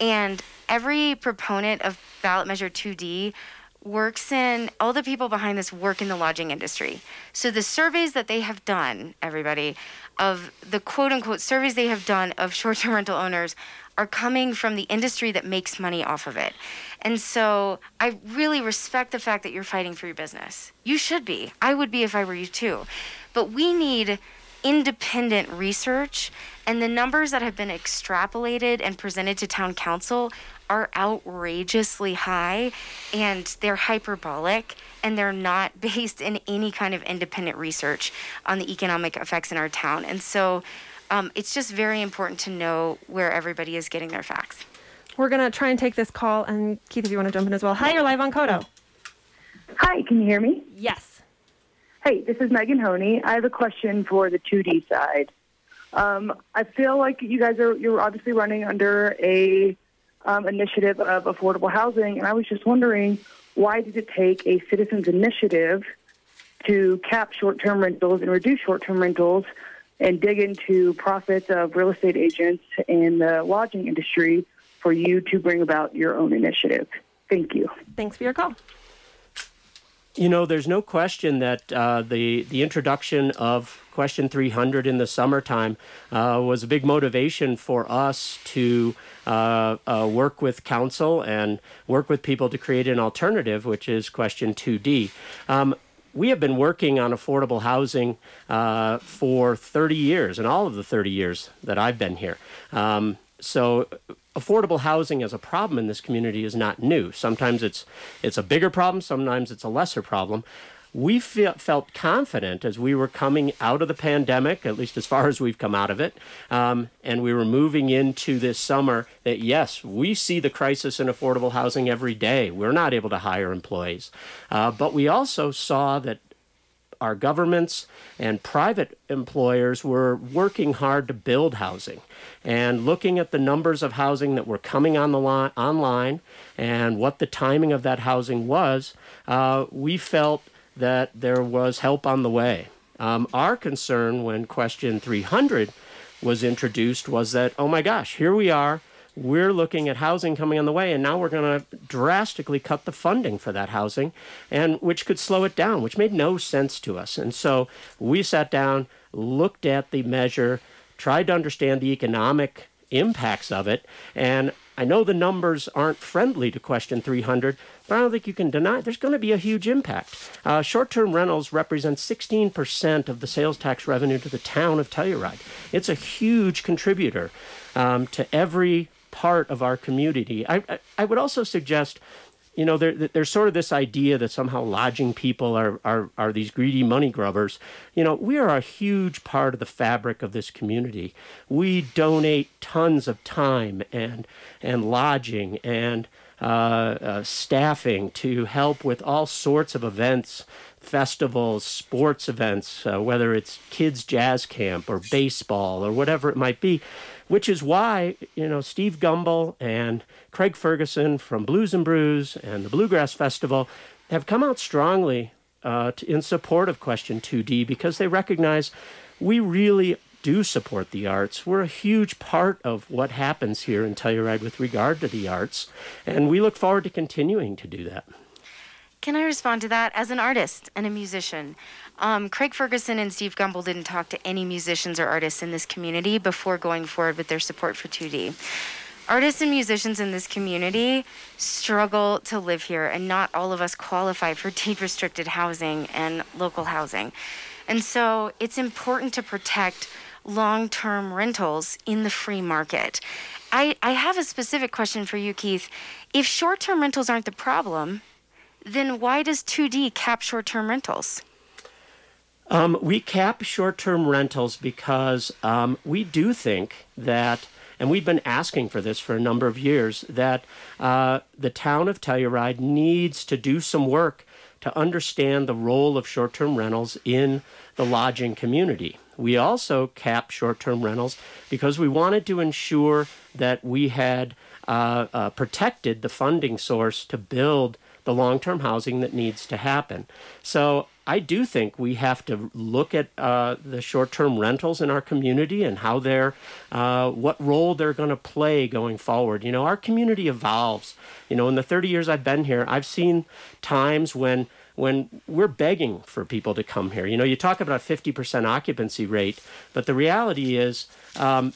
And every proponent of ballot measure 2D works in all the people behind this work in the lodging industry. So the surveys that they have done, everybody, of the quote unquote surveys they have done of short term rental owners are coming from the industry that makes money off of it. And so I really respect the fact that you're fighting for your business. You should be. I would be if I were you too. But we need independent research and the numbers that have been extrapolated and presented to town council are outrageously high and they're hyperbolic and they're not based in any kind of independent research on the economic effects in our town. And so um, it's just very important to know where everybody is getting their facts. We're going to try and take this call. And Keith, if you want to jump in as well. Hi, you're live on KOTO. Hi, can you hear me? Yes. Hey, this is Megan Honey. I have a question for the 2D side. Um, I feel like you guys are you're obviously running under a um, initiative of affordable housing, and I was just wondering why did it take a citizens initiative to cap short-term rentals and reduce short-term rentals and dig into profits of real estate agents in the lodging industry for you to bring about your own initiative. Thank you. Thanks for your call. You know, there's no question that uh, the the introduction of Question 300 in the summertime uh, was a big motivation for us to uh, uh work with council and work with people to create an alternative, which is Question 2D. Um, we have been working on affordable housing uh, for 30 years, and all of the 30 years that I've been here. Um, so affordable housing as a problem in this community is not new. Sometimes it's it's a bigger problem, sometimes it's a lesser problem. We fe- felt confident as we were coming out of the pandemic, at least as far as we've come out of it, um, and we were moving into this summer. That yes, we see the crisis in affordable housing every day. We're not able to hire employees, uh, but we also saw that our governments and private employers were working hard to build housing and looking at the numbers of housing that were coming on the line, online and what the timing of that housing was, uh, we felt that there was help on the way. Um, our concern when question 300 was introduced was that, oh my gosh, here we are we're looking at housing coming on the way, and now we're going to drastically cut the funding for that housing, and which could slow it down, which made no sense to us. And so we sat down, looked at the measure, tried to understand the economic impacts of it, and I know the numbers aren't friendly to question 300, but I don't think you can deny there's going to be a huge impact. Uh, Short term rentals represent 16% of the sales tax revenue to the town of Telluride. It's a huge contributor um, to every part of our community. I, I, I would also suggest you know, there, there's sort of this idea that somehow lodging people are, are, are these greedy money grubbers. You know, we are a huge part of the fabric of this community. We donate tons of time and, and lodging and uh, uh, staffing to help with all sorts of events, festivals, sports events, uh, whether it's kids' jazz camp or baseball or whatever it might be which is why you know Steve Gumble and Craig Ferguson from Blues and Brews and the Bluegrass Festival have come out strongly uh, to, in support of Question 2D because they recognize we really do support the arts. We're a huge part of what happens here in Telluride with regard to the arts, and we look forward to continuing to do that. Can I respond to that? As an artist and a musician, um, Craig Ferguson and Steve Gumble didn't talk to any musicians or artists in this community before going forward with their support for 2D. Artists and musicians in this community struggle to live here, and not all of us qualify for deed restricted housing and local housing. And so it's important to protect long term rentals in the free market. I, I have a specific question for you, Keith. If short term rentals aren't the problem, then why does 2D cap short term rentals? Um, we cap short term rentals because um, we do think that, and we've been asking for this for a number of years, that uh, the town of Telluride needs to do some work to understand the role of short term rentals in the lodging community. We also cap short term rentals because we wanted to ensure that we had uh, uh, protected the funding source to build the long term housing that needs to happen. So I do think we have to look at uh, the short-term rentals in our community and how they're, uh, what role they're going to play going forward. You know, our community evolves. You know, in the 30 years I've been here, I've seen times when when we're begging for people to come here. You know, you talk about a 50% occupancy rate, but the reality is um,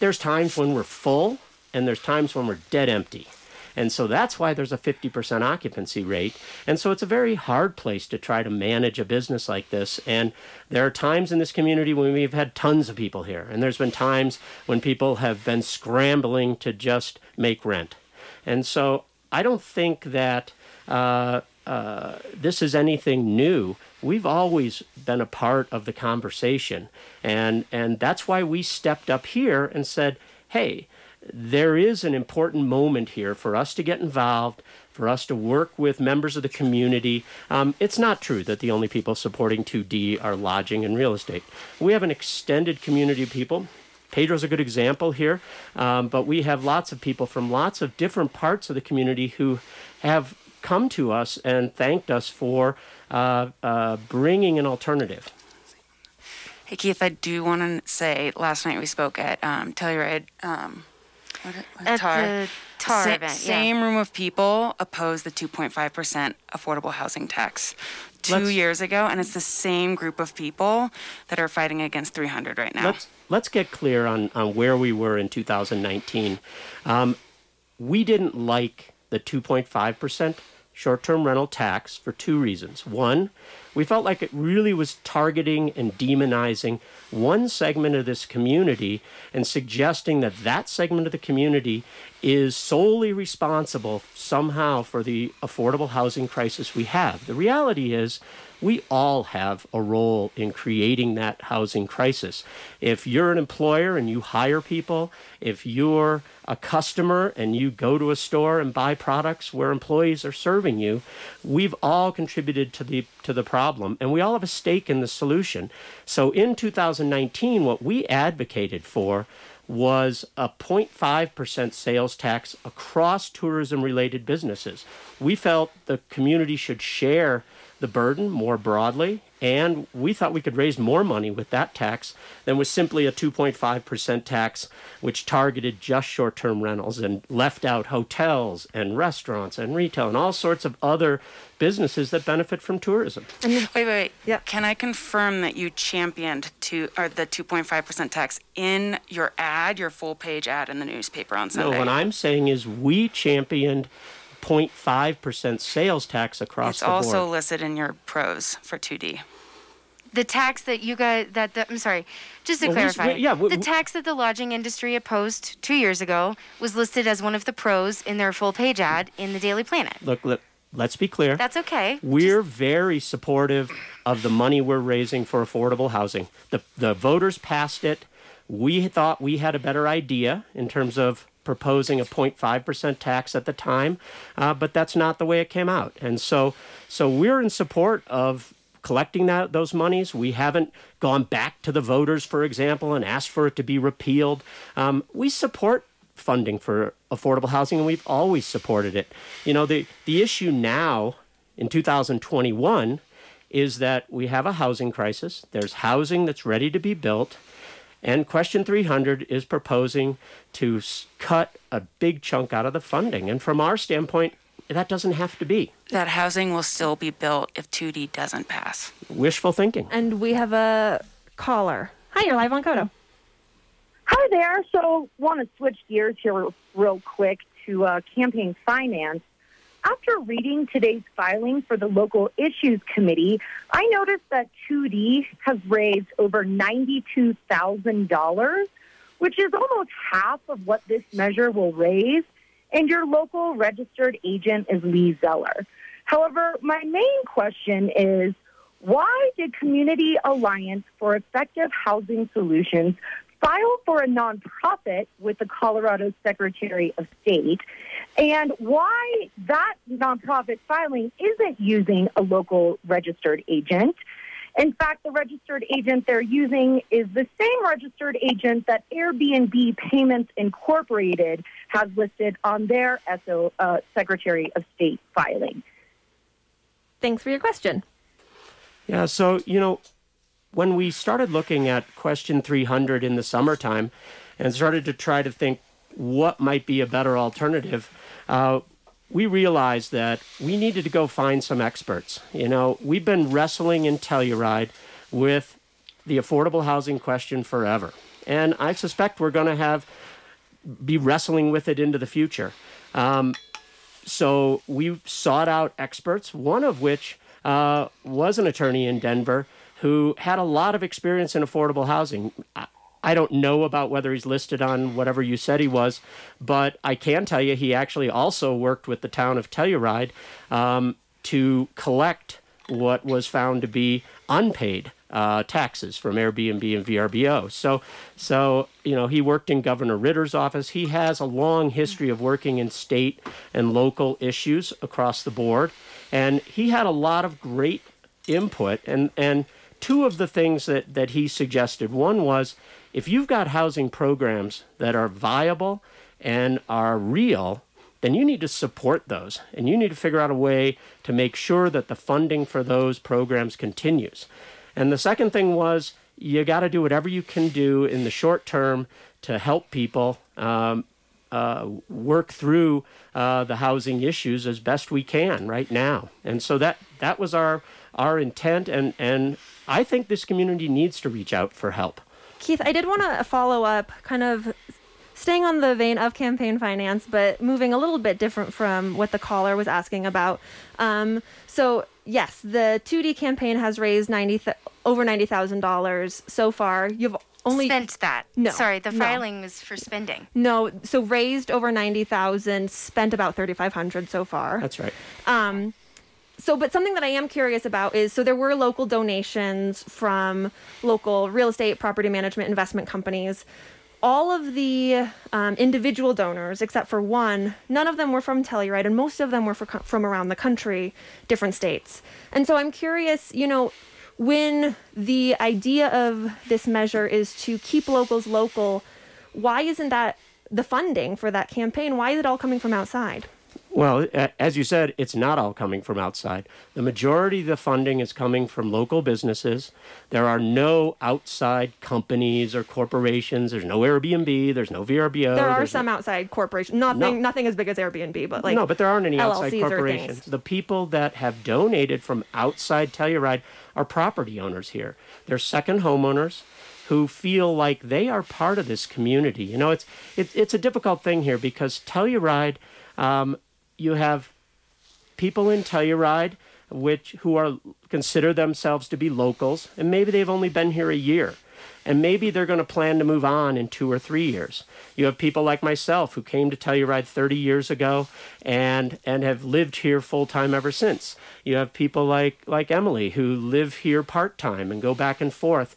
there's times when we're full and there's times when we're dead empty. And so that's why there's a 50% occupancy rate. And so it's a very hard place to try to manage a business like this. And there are times in this community when we've had tons of people here. And there's been times when people have been scrambling to just make rent. And so I don't think that uh, uh, this is anything new. We've always been a part of the conversation. And, and that's why we stepped up here and said, hey, there is an important moment here for us to get involved, for us to work with members of the community. Um, it's not true that the only people supporting 2D are lodging and real estate. We have an extended community of people. Pedro's a good example here, um, but we have lots of people from lots of different parts of the community who have come to us and thanked us for uh, uh, bringing an alternative. Hey Keith, I do want to say last night we spoke at um, Telluride. Um, what, what, At TAR. the TAR Sa- event, yeah. Same room of people oppose the 2.5% affordable housing tax two Let's- years ago, and it's the same group of people that are fighting against 300 right now. Let's let's get clear on, on where we were in 2019. Um, we didn't like the 2.5 percent short-term rental tax for two reasons. One, we felt like it really was targeting and demonizing one segment of this community and suggesting that that segment of the community is solely responsible somehow for the affordable housing crisis we have. The reality is we all have a role in creating that housing crisis. If you're an employer and you hire people, if you're a customer and you go to a store and buy products where employees are serving you, we've all contributed to the to the problem and we all have a stake in the solution. So in 2019 what we advocated for was a 0.5% sales tax across tourism related businesses. We felt the community should share the burden more broadly, and we thought we could raise more money with that tax than with simply a 2.5% tax, which targeted just short term rentals and left out hotels and restaurants and retail and all sorts of other businesses that benefit from tourism. wait, wait, wait. Yeah. Can I confirm that you championed to or the 2.5% tax in your ad, your full page ad in the newspaper on No, Sunday? what I'm saying is we championed 0.5% sales tax across it's the board. It's also listed in your pros for 2D. the tax that you guys that the, I'm sorry, just to Well, clarify, we- yeah, we- the tax that the lodging industry opposed two years ago was listed as one of the pros in their full page ad in the Daily Planet. Look, look, let's be clear. That's okay. We're very supportive of the money we're raising for affordable housing. The, the voters passed it. We thought we had a better idea in terms of proposing a 0.5% tax at the time, uh, but that's not the way it came out. And so, so we're in support of collecting that those monies. We haven't gone back to the voters, for example, and asked for it to be repealed. Um, we support funding for affordable housing, and we've always supported it. You know, the the issue now in 2021 is that we have a housing crisis. There's housing that's ready to be built. And Question 300 is proposing to cut a big chunk out of the funding. And from our standpoint, that doesn't have to be That housing will still be built if 2D doesn't pass. wishful thinking. And we have a caller. Hi, you're live on KOTO. Hi there. So, want to switch gears here real quick to uh, campaign finance. After reading today's filing for the local issues committee, I noticed that 2D has raised over $92,000, which is almost half of what this measure will raise. And your local registered agent is Lee Zeller. However, my main question is why did Community Alliance for Effective Housing Solutions file for a nonprofit with the Colorado Secretary of State? And why that nonprofit filing isn't using a local registered agent? In fact, the registered agent they're using is the same registered agent that Airbnb Payments Incorporated has listed on their SO, uh, Secretary of State filing. Thanks for your question. Yeah, so, you know, when we started looking at question 300 in the summertime and started to try to think what might be a better alternative, uh, we realized that we needed to go find some experts. You know, we've been wrestling in Telluride with the affordable housing question forever. And I suspect we're going to have be wrestling with it into the future. Um, so we sought out experts, one of which uh, was an attorney in Denver who had a lot of experience in affordable housing. I don't know about whether he's listed on whatever you said he was, but I can tell you he actually also worked with the town of Telluride um, to collect what was found to be unpaid uh, taxes from Airbnb and VRBO. So, so you know, he worked in Governor Ritter's office. He has a long history of working in state and local issues across the board, and he had a lot of great input. And and two of the things that that he suggested. One was if you've got housing programs that are viable and are real, then you need to support those and you need to figure out a way to make sure that the funding for those programs continues. And the second thing was you got to do whatever you can do in the short term to help people um, uh, work through uh, the housing issues as best we can right now. And so that that was our our intent, and and I think this community needs to reach out for help. Keith, I did want to follow up, kind of staying on the vein of campaign finance, but moving a little bit different from what the caller was asking about. Um, so, yes, the 2D campaign has raised 90 th- over $90,000 so far. You've only spent that. No. Sorry, the no. filing was for spending. No, so raised over 90,000, spent about 3,500 so far. That's right. Um, so but something that i am curious about is so there were local donations from local real estate property management investment companies. All of the um, individual donors except for one none of them were from telluride and most of them were for, from around the country different states. And so i'm curious you know when the idea of this measure is to keep locals local why isn't that the funding for that campaign? Why is it all coming from outside well, as you said, it's not all coming from outside. The majority of the funding is coming from local businesses. There are no outside companies or corporations. There's no Airbnb. There's no VRBO. There are some no... outside corporations. Nothing, no. nothing as big as Airbnb, but like no, but there aren't any LLCs outside corporations. The people that have donated from outside Telluride are property owners here. They're second homeowners who feel like they are part of this community. You know, it's it, it's a difficult thing here because Telluride. Um, you have people in Telluride which who are consider themselves to be locals, and maybe they've only been here a year. And maybe they're going to plan to move on in two or three years. You have people like myself who came to Telluride 30 years ago and, and have lived here full time ever since. You have people like, like Emily who live here part time and go back and forth.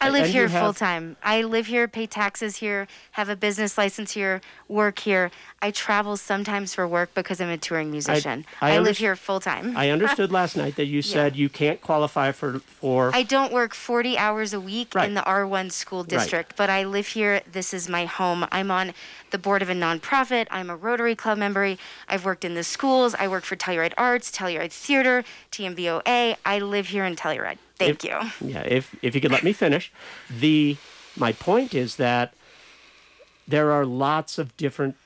I live here have... full time. I live here, pay taxes here, have a business license here, work here. I travel sometimes for work because I'm a touring musician. I, I, I live here full time. I understood last night that you said yeah. you can't qualify for for. I don't work 40 hours a week right. in the R1 school district, right. but I live here. This is my home. I'm on the board of a nonprofit. I'm a Rotary Club member. I've worked in the schools. I work for Telluride Arts, Telluride Theater, TMVOA. I live here in Telluride. Thank if, you. Yeah, if if you could let me finish, the my point is that there are lots of different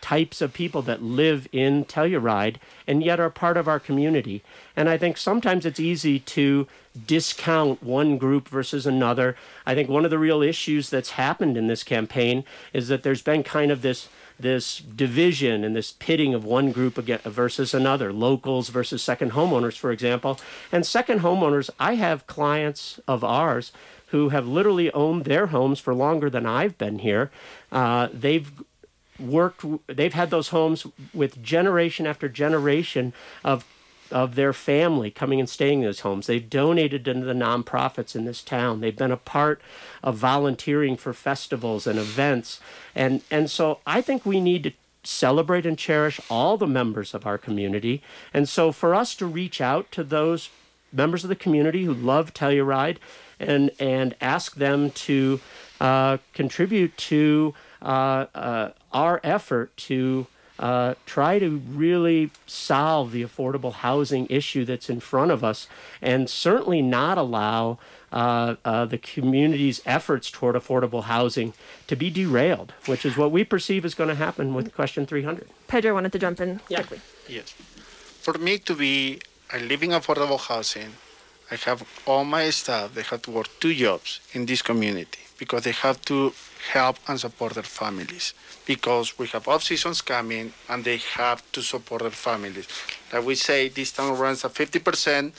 types of people that live in Telluride and yet are part of our community. And I think sometimes it's easy to discount one group versus another. I think one of the real issues that's happened in this campaign is that there's been kind of this this division and this pitting of one group versus another, locals versus second homeowners, for example. And second homeowners, I have clients of ours who have literally owned their homes for longer than I've been here. Uh, they've worked, they've had those homes with generation after generation of of their family coming and staying in those homes. They've donated to the nonprofits in this town. They've been a part of volunteering for festivals and events. And, and so I think we need to celebrate and cherish all the members of our community. And so for us to reach out to those members of the community who love Telluride and, and ask them to uh, contribute to uh, uh, our effort to uh, try to really solve the affordable housing issue that's in front of us and certainly not allow uh, uh, the community's efforts toward affordable housing to be derailed, which is what we perceive is going to happen with question 300. Pedro wanted to jump in yeah. quickly. Yes. For me to be a living affordable housing, I have all my staff, they have to work two jobs in this community. Because they have to help and support their families because we have off seasons coming and they have to support their families. Like we say, this town runs at 50%,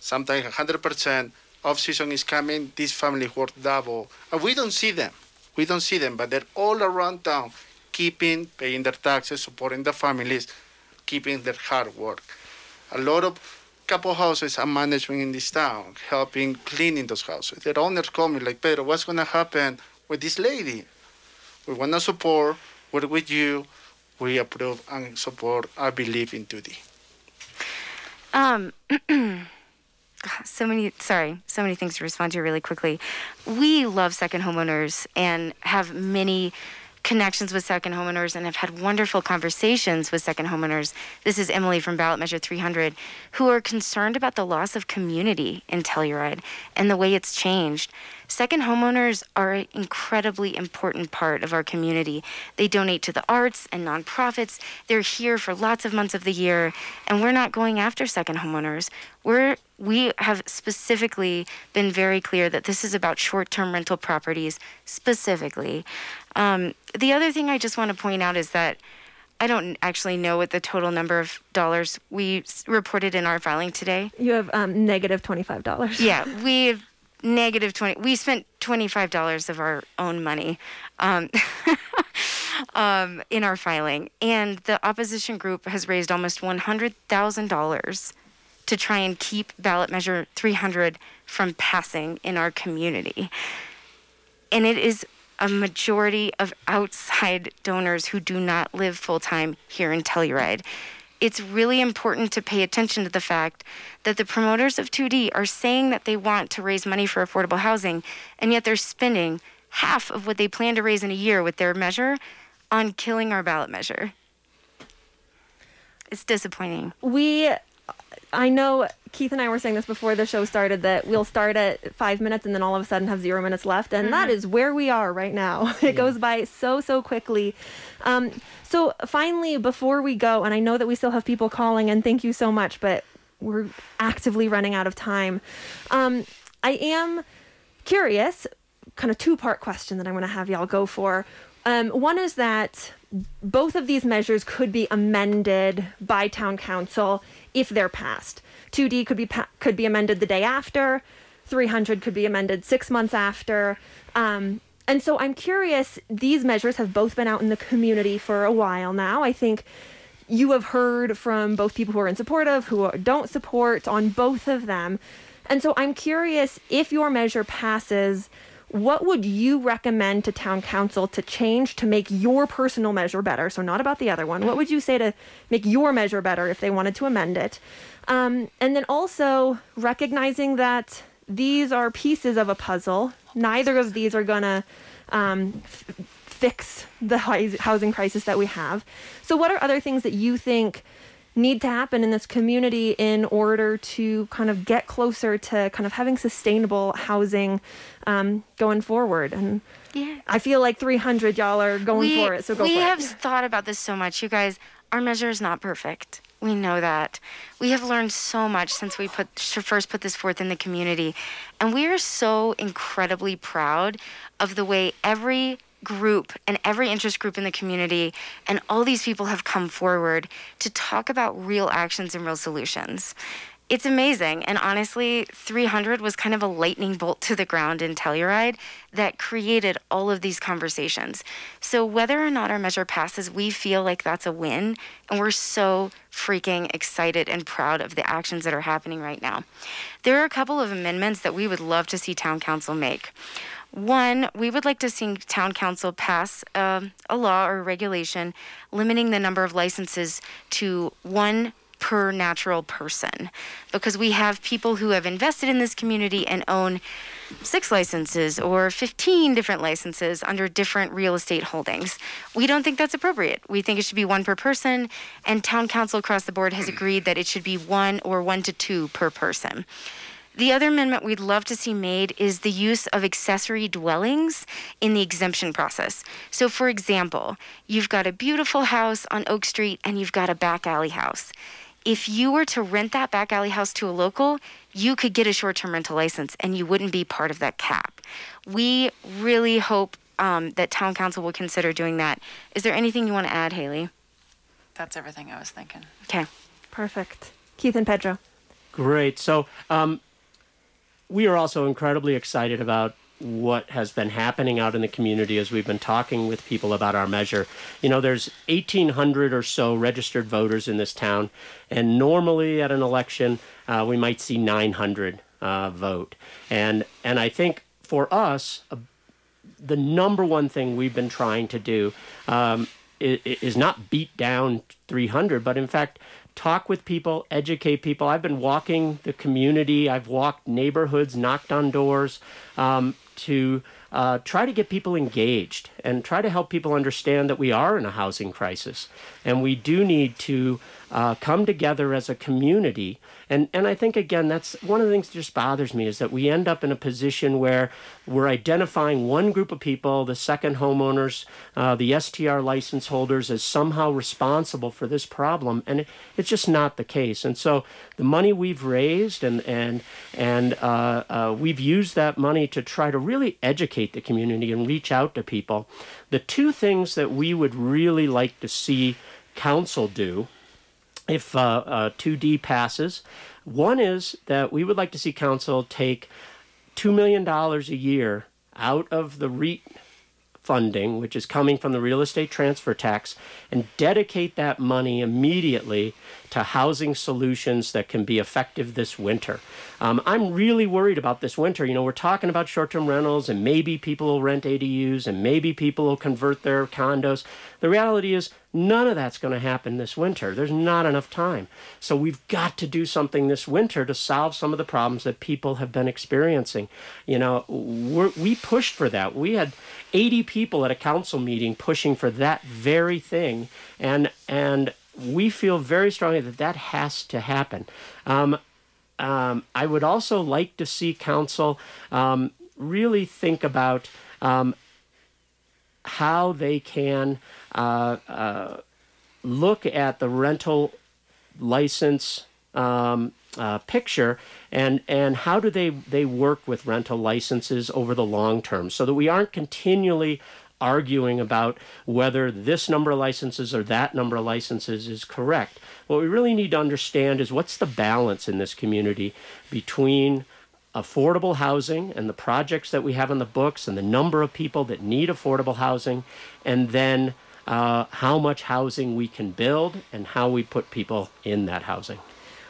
sometimes 100%. Off season is coming, these families work double, and we don't see them. We don't see them, but they're all around town, keeping, paying their taxes, supporting their families, keeping their hard work. A lot of couple houses and management in this town helping cleaning those houses. Their owners call me like, Pedro, what's gonna happen with this lady? We wanna support, work with you. We approve and support. I believe in 2D. Um, so many, sorry, so many things to respond to really quickly. We love second homeowners and have many connections with second homeowners and have had wonderful conversations with second homeowners. This is Emily from Ballot Measure 300, who are concerned about the loss of community in Telluride and the way it's changed. Second homeowners are an incredibly important part of our community. They donate to the arts and nonprofits. They're here for lots of months of the year, and we're not going after second homeowners. We're we have specifically been very clear that this is about short-term rental properties specifically. Um, the other thing I just want to point out is that I don't actually know what the total number of dollars we reported in our filing today. You have um, negative twenty-five dollars. Yeah, we have negative 20 we spent $25 of our own money um, um, in our filing. And the opposition group has raised almost $100000 to try and keep ballot measure 300 from passing in our community. And it is a majority of outside donors who do not live full-time here in telluride it's really important to pay attention to the fact that the promoters of 2D are saying that they want to raise money for affordable housing, and yet they're spending half of what they plan to raise in a year with their measure on killing our ballot measure. It's disappointing. We I know Keith and I were saying this before the show started that we'll start at five minutes and then all of a sudden have zero minutes left. And mm-hmm. that is where we are right now. It yeah. goes by so, so quickly. Um, so, finally, before we go, and I know that we still have people calling, and thank you so much, but we're actively running out of time. Um, I am curious, kind of two part question that I'm going to have y'all go for. Um, one is that both of these measures could be amended by town council if they're passed. 2D could be pa- could be amended the day after. 300 could be amended six months after. Um, and so I'm curious. These measures have both been out in the community for a while now. I think you have heard from both people who are in support of, who don't support on both of them. And so I'm curious if your measure passes what would you recommend to town council to change to make your personal measure better? So, not about the other one. What would you say to make your measure better if they wanted to amend it? Um, and then also recognizing that these are pieces of a puzzle. Neither of these are going to um, f- fix the housing crisis that we have. So, what are other things that you think? Need to happen in this community in order to kind of get closer to kind of having sustainable housing um, going forward. And yeah. I feel like 300 y'all are going we, for it. So go we for it. We have thought about this so much, you guys. Our measure is not perfect. We know that. We have learned so much since we put first put this forth in the community, and we are so incredibly proud of the way every group and every interest group in the community and all these people have come forward to talk about real actions and real solutions. It's amazing. And honestly, 300 was kind of a lightning bolt to the ground in Telluride that created all of these conversations. So, whether or not our measure passes, we feel like that's a win. And we're so freaking excited and proud of the actions that are happening right now. There are a couple of amendments that we would love to see Town Council make. One, we would like to see town council pass uh, a law or regulation limiting the number of licenses to one per natural person because we have people who have invested in this community and own six licenses or 15 different licenses under different real estate holdings. We don't think that's appropriate. We think it should be one per person, and town council across the board has mm. agreed that it should be one or one to two per person. The other amendment we'd love to see made is the use of accessory dwellings in the exemption process. So, for example, you've got a beautiful house on Oak Street and you've got a back alley house if you were to rent that back alley house to a local, you could get a short term rental license and you wouldn't be part of that cap. We really hope um, that town council will consider doing that. Is there anything you want to add, Haley? That's everything I was thinking. Okay. Perfect. Keith and Pedro. Great. So um, we are also incredibly excited about what has been happening out in the community as we've been talking with people about our measure. You know, there's 1,800 or so registered voters in this town, and normally at an election, uh, we might see 900 uh, vote. And and I think for us, uh, the number one thing we've been trying to do um, is, is not beat down 300, but in fact talk with people, educate people. I've been walking the community, I've walked neighborhoods, knocked on doors um, to uh, try to get people engaged and try to help people understand that we are in a housing crisis. And we do need to uh, come together as a community. And, and I think, again, that's one of the things that just bothers me is that we end up in a position where we're identifying one group of people, the second homeowners, uh, the STR license holders, as somehow responsible for this problem. And it, it's just not the case. And so the money we've raised and, and, and uh, uh we've used that money to try to really educate the community and reach out to people. The two things that we would really like to see council do if uh, uh, 2D passes. One is that we would like to see council take $2 million a year out of the RETT funding, which is coming from the real estate transfer tax, and dedicate that money immediately to housing solutions that can be effective this winter. Um, I'm really worried about this winter. You know, we're talking about short term rentals, and maybe people will rent ADUs, and maybe people will convert their condos. The reality is, none of that's going to happen this winter. There's not enough time. So we've got to do something this winter to solve some of the problems that people have been experiencing. You know, we pushed for that. We had 80 people at a council meeting pushing for that very thing, and and we feel very strongly that that has to happen. Um, um, I would also like to see council um, really think about um, how they can uh, uh, look at the rental license um, uh, picture and and how do they they work with rental licenses over the long term so that we aren't continually arguing about whether this number of licenses or that number of licenses is correct. What we really need to understand is what's the balance in this community between affordable housing and the projects that we have in the books and the number of people that need affordable housing, and then uh, how much housing we can build and how we put people in that housing.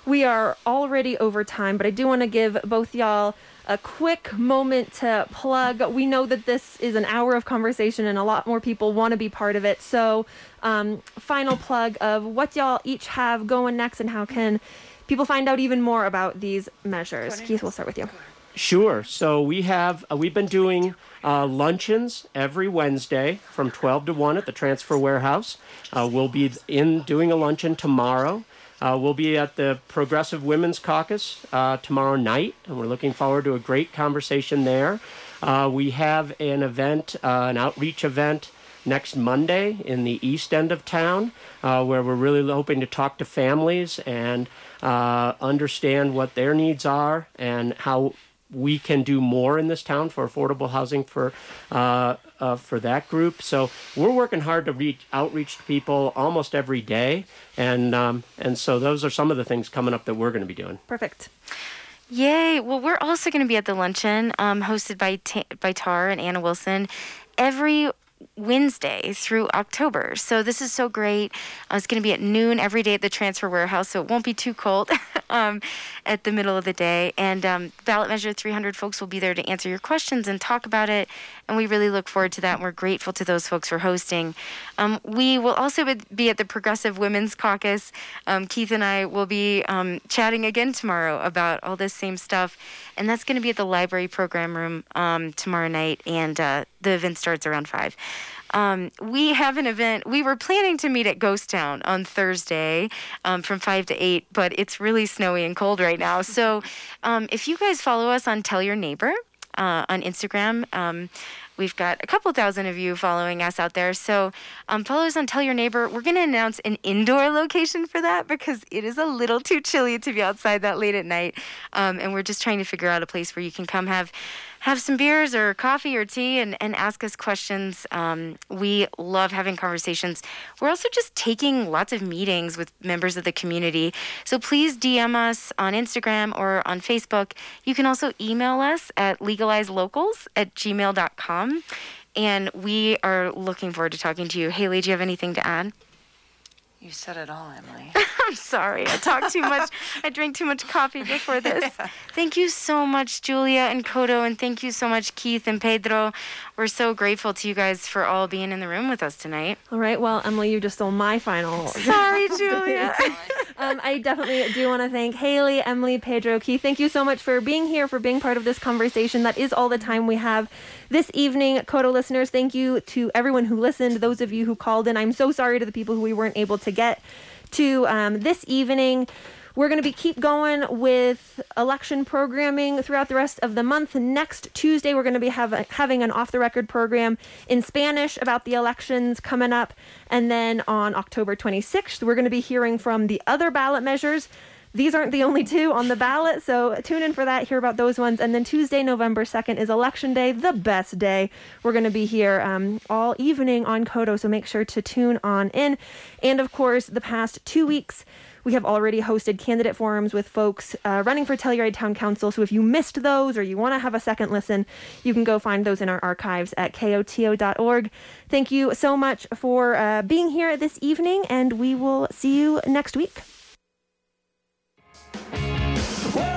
We are already over time, but I do want to give both y'all a quick moment to plug. We know that this is an hour of conversation and a lot more people want to be part of it. So, um, final plug of what y'all each have going next and how can people find out even more about these measures. Keith, we'll start with you. Sure. So we have uh, we've been doing uh, luncheons every Wednesday from 12 to 1 at the transfer warehouse. Uh, we'll be in doing a luncheon tomorrow. Uh, we'll be at the Progressive Women's Caucus uh, tomorrow night, and we're looking forward to a great conversation there. Uh, we have an event, uh, an outreach event next Monday in the east end of town, uh, where we're really hoping to talk to families and uh, understand what their needs are and how we can do more in this town for affordable housing for uh, uh, for that group. So we're working hard to reach outreach to people almost every day, and um, and so those are some of the things coming up that we're going to be doing. Perfect. Yay! Well, we're also going to be at the luncheon um, hosted by Ta- by Tar and Anna Wilson every Wednesday through October. So this is so great. Uh, it's going to be at noon every day at the transfer warehouse, so it won't be too cold um, at the middle of the day. And um, ballot measure 300 folks will be there to answer your questions and talk about it. And we really look forward to that. And we're grateful to those folks for hosting. Um, we will also be at the Progressive Women's Caucus. Um, Keith and I will be um, chatting again tomorrow about all this same stuff. And that's going to be at the library program room um, tomorrow night. And uh, the event starts around 5. Um, we have an event. We were planning to meet at Ghost Town on Thursday um, from 5 to 8, but it's really snowy and cold right now. So um, if you guys follow us on Tell Your Neighbor uh, on Instagram, um, We've got a couple thousand of you following us out there. So um, follow us on Tell Your Neighbor. We're going to announce an indoor location for that because it is a little too chilly to be outside that late at night. Um, and we're just trying to figure out a place where you can come have have some beers or coffee or tea and, and ask us questions. Um, we love having conversations. We're also just taking lots of meetings with members of the community. So please DM us on Instagram or on Facebook. You can also email us at legalizelocals at gmail.com. And we are looking forward to talking to you. Haley, do you have anything to add? You said it all, Emily. I'm sorry. I talked too much. I drank too much coffee before this. Thank you so much, Julia and KOTO, and thank you so much, Keith and Pedro. We're so grateful to you guys for all being in the room with us tonight. All right. Well, Emily, you just stole my final. Sorry, Julia. um, I definitely do want to thank Haley, Emily, Pedro, Keith. Thank you so much for being here, for being part of this conversation. That is all the time we have this evening. KOTO listeners, thank you to everyone who listened, those of you who called in. I'm so sorry to the people who we weren't able to get to um, this evening. We're going to be keep going with election programming throughout the rest of the month. Next Tuesday, we're going to be have, having an off the record program in Spanish about the elections coming up. And then on October 26th, we're going to be hearing from the other ballot measures. These aren't the only two on the ballot, so tune in for that, hear about those ones. And then Tuesday, November 2nd is Election Day, the best day. We're going to be here um, all evening on KOTO, so make sure to tune on in. And of course, the past two weeks, we have already hosted candidate forums with folks uh, running for Telluride Town Council. So if you missed those or you want to have a second listen, you can go find those in our archives at koto.org. Thank you so much for uh, being here this evening, and we will see you next week.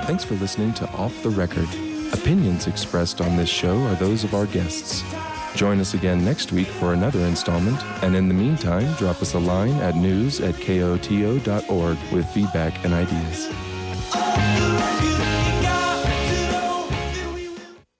Thanks for listening to Off the Record. Opinions expressed on this show are those of our guests. Join us again next week for another installment, and in the meantime, drop us a line at news at koto.org with feedback and ideas.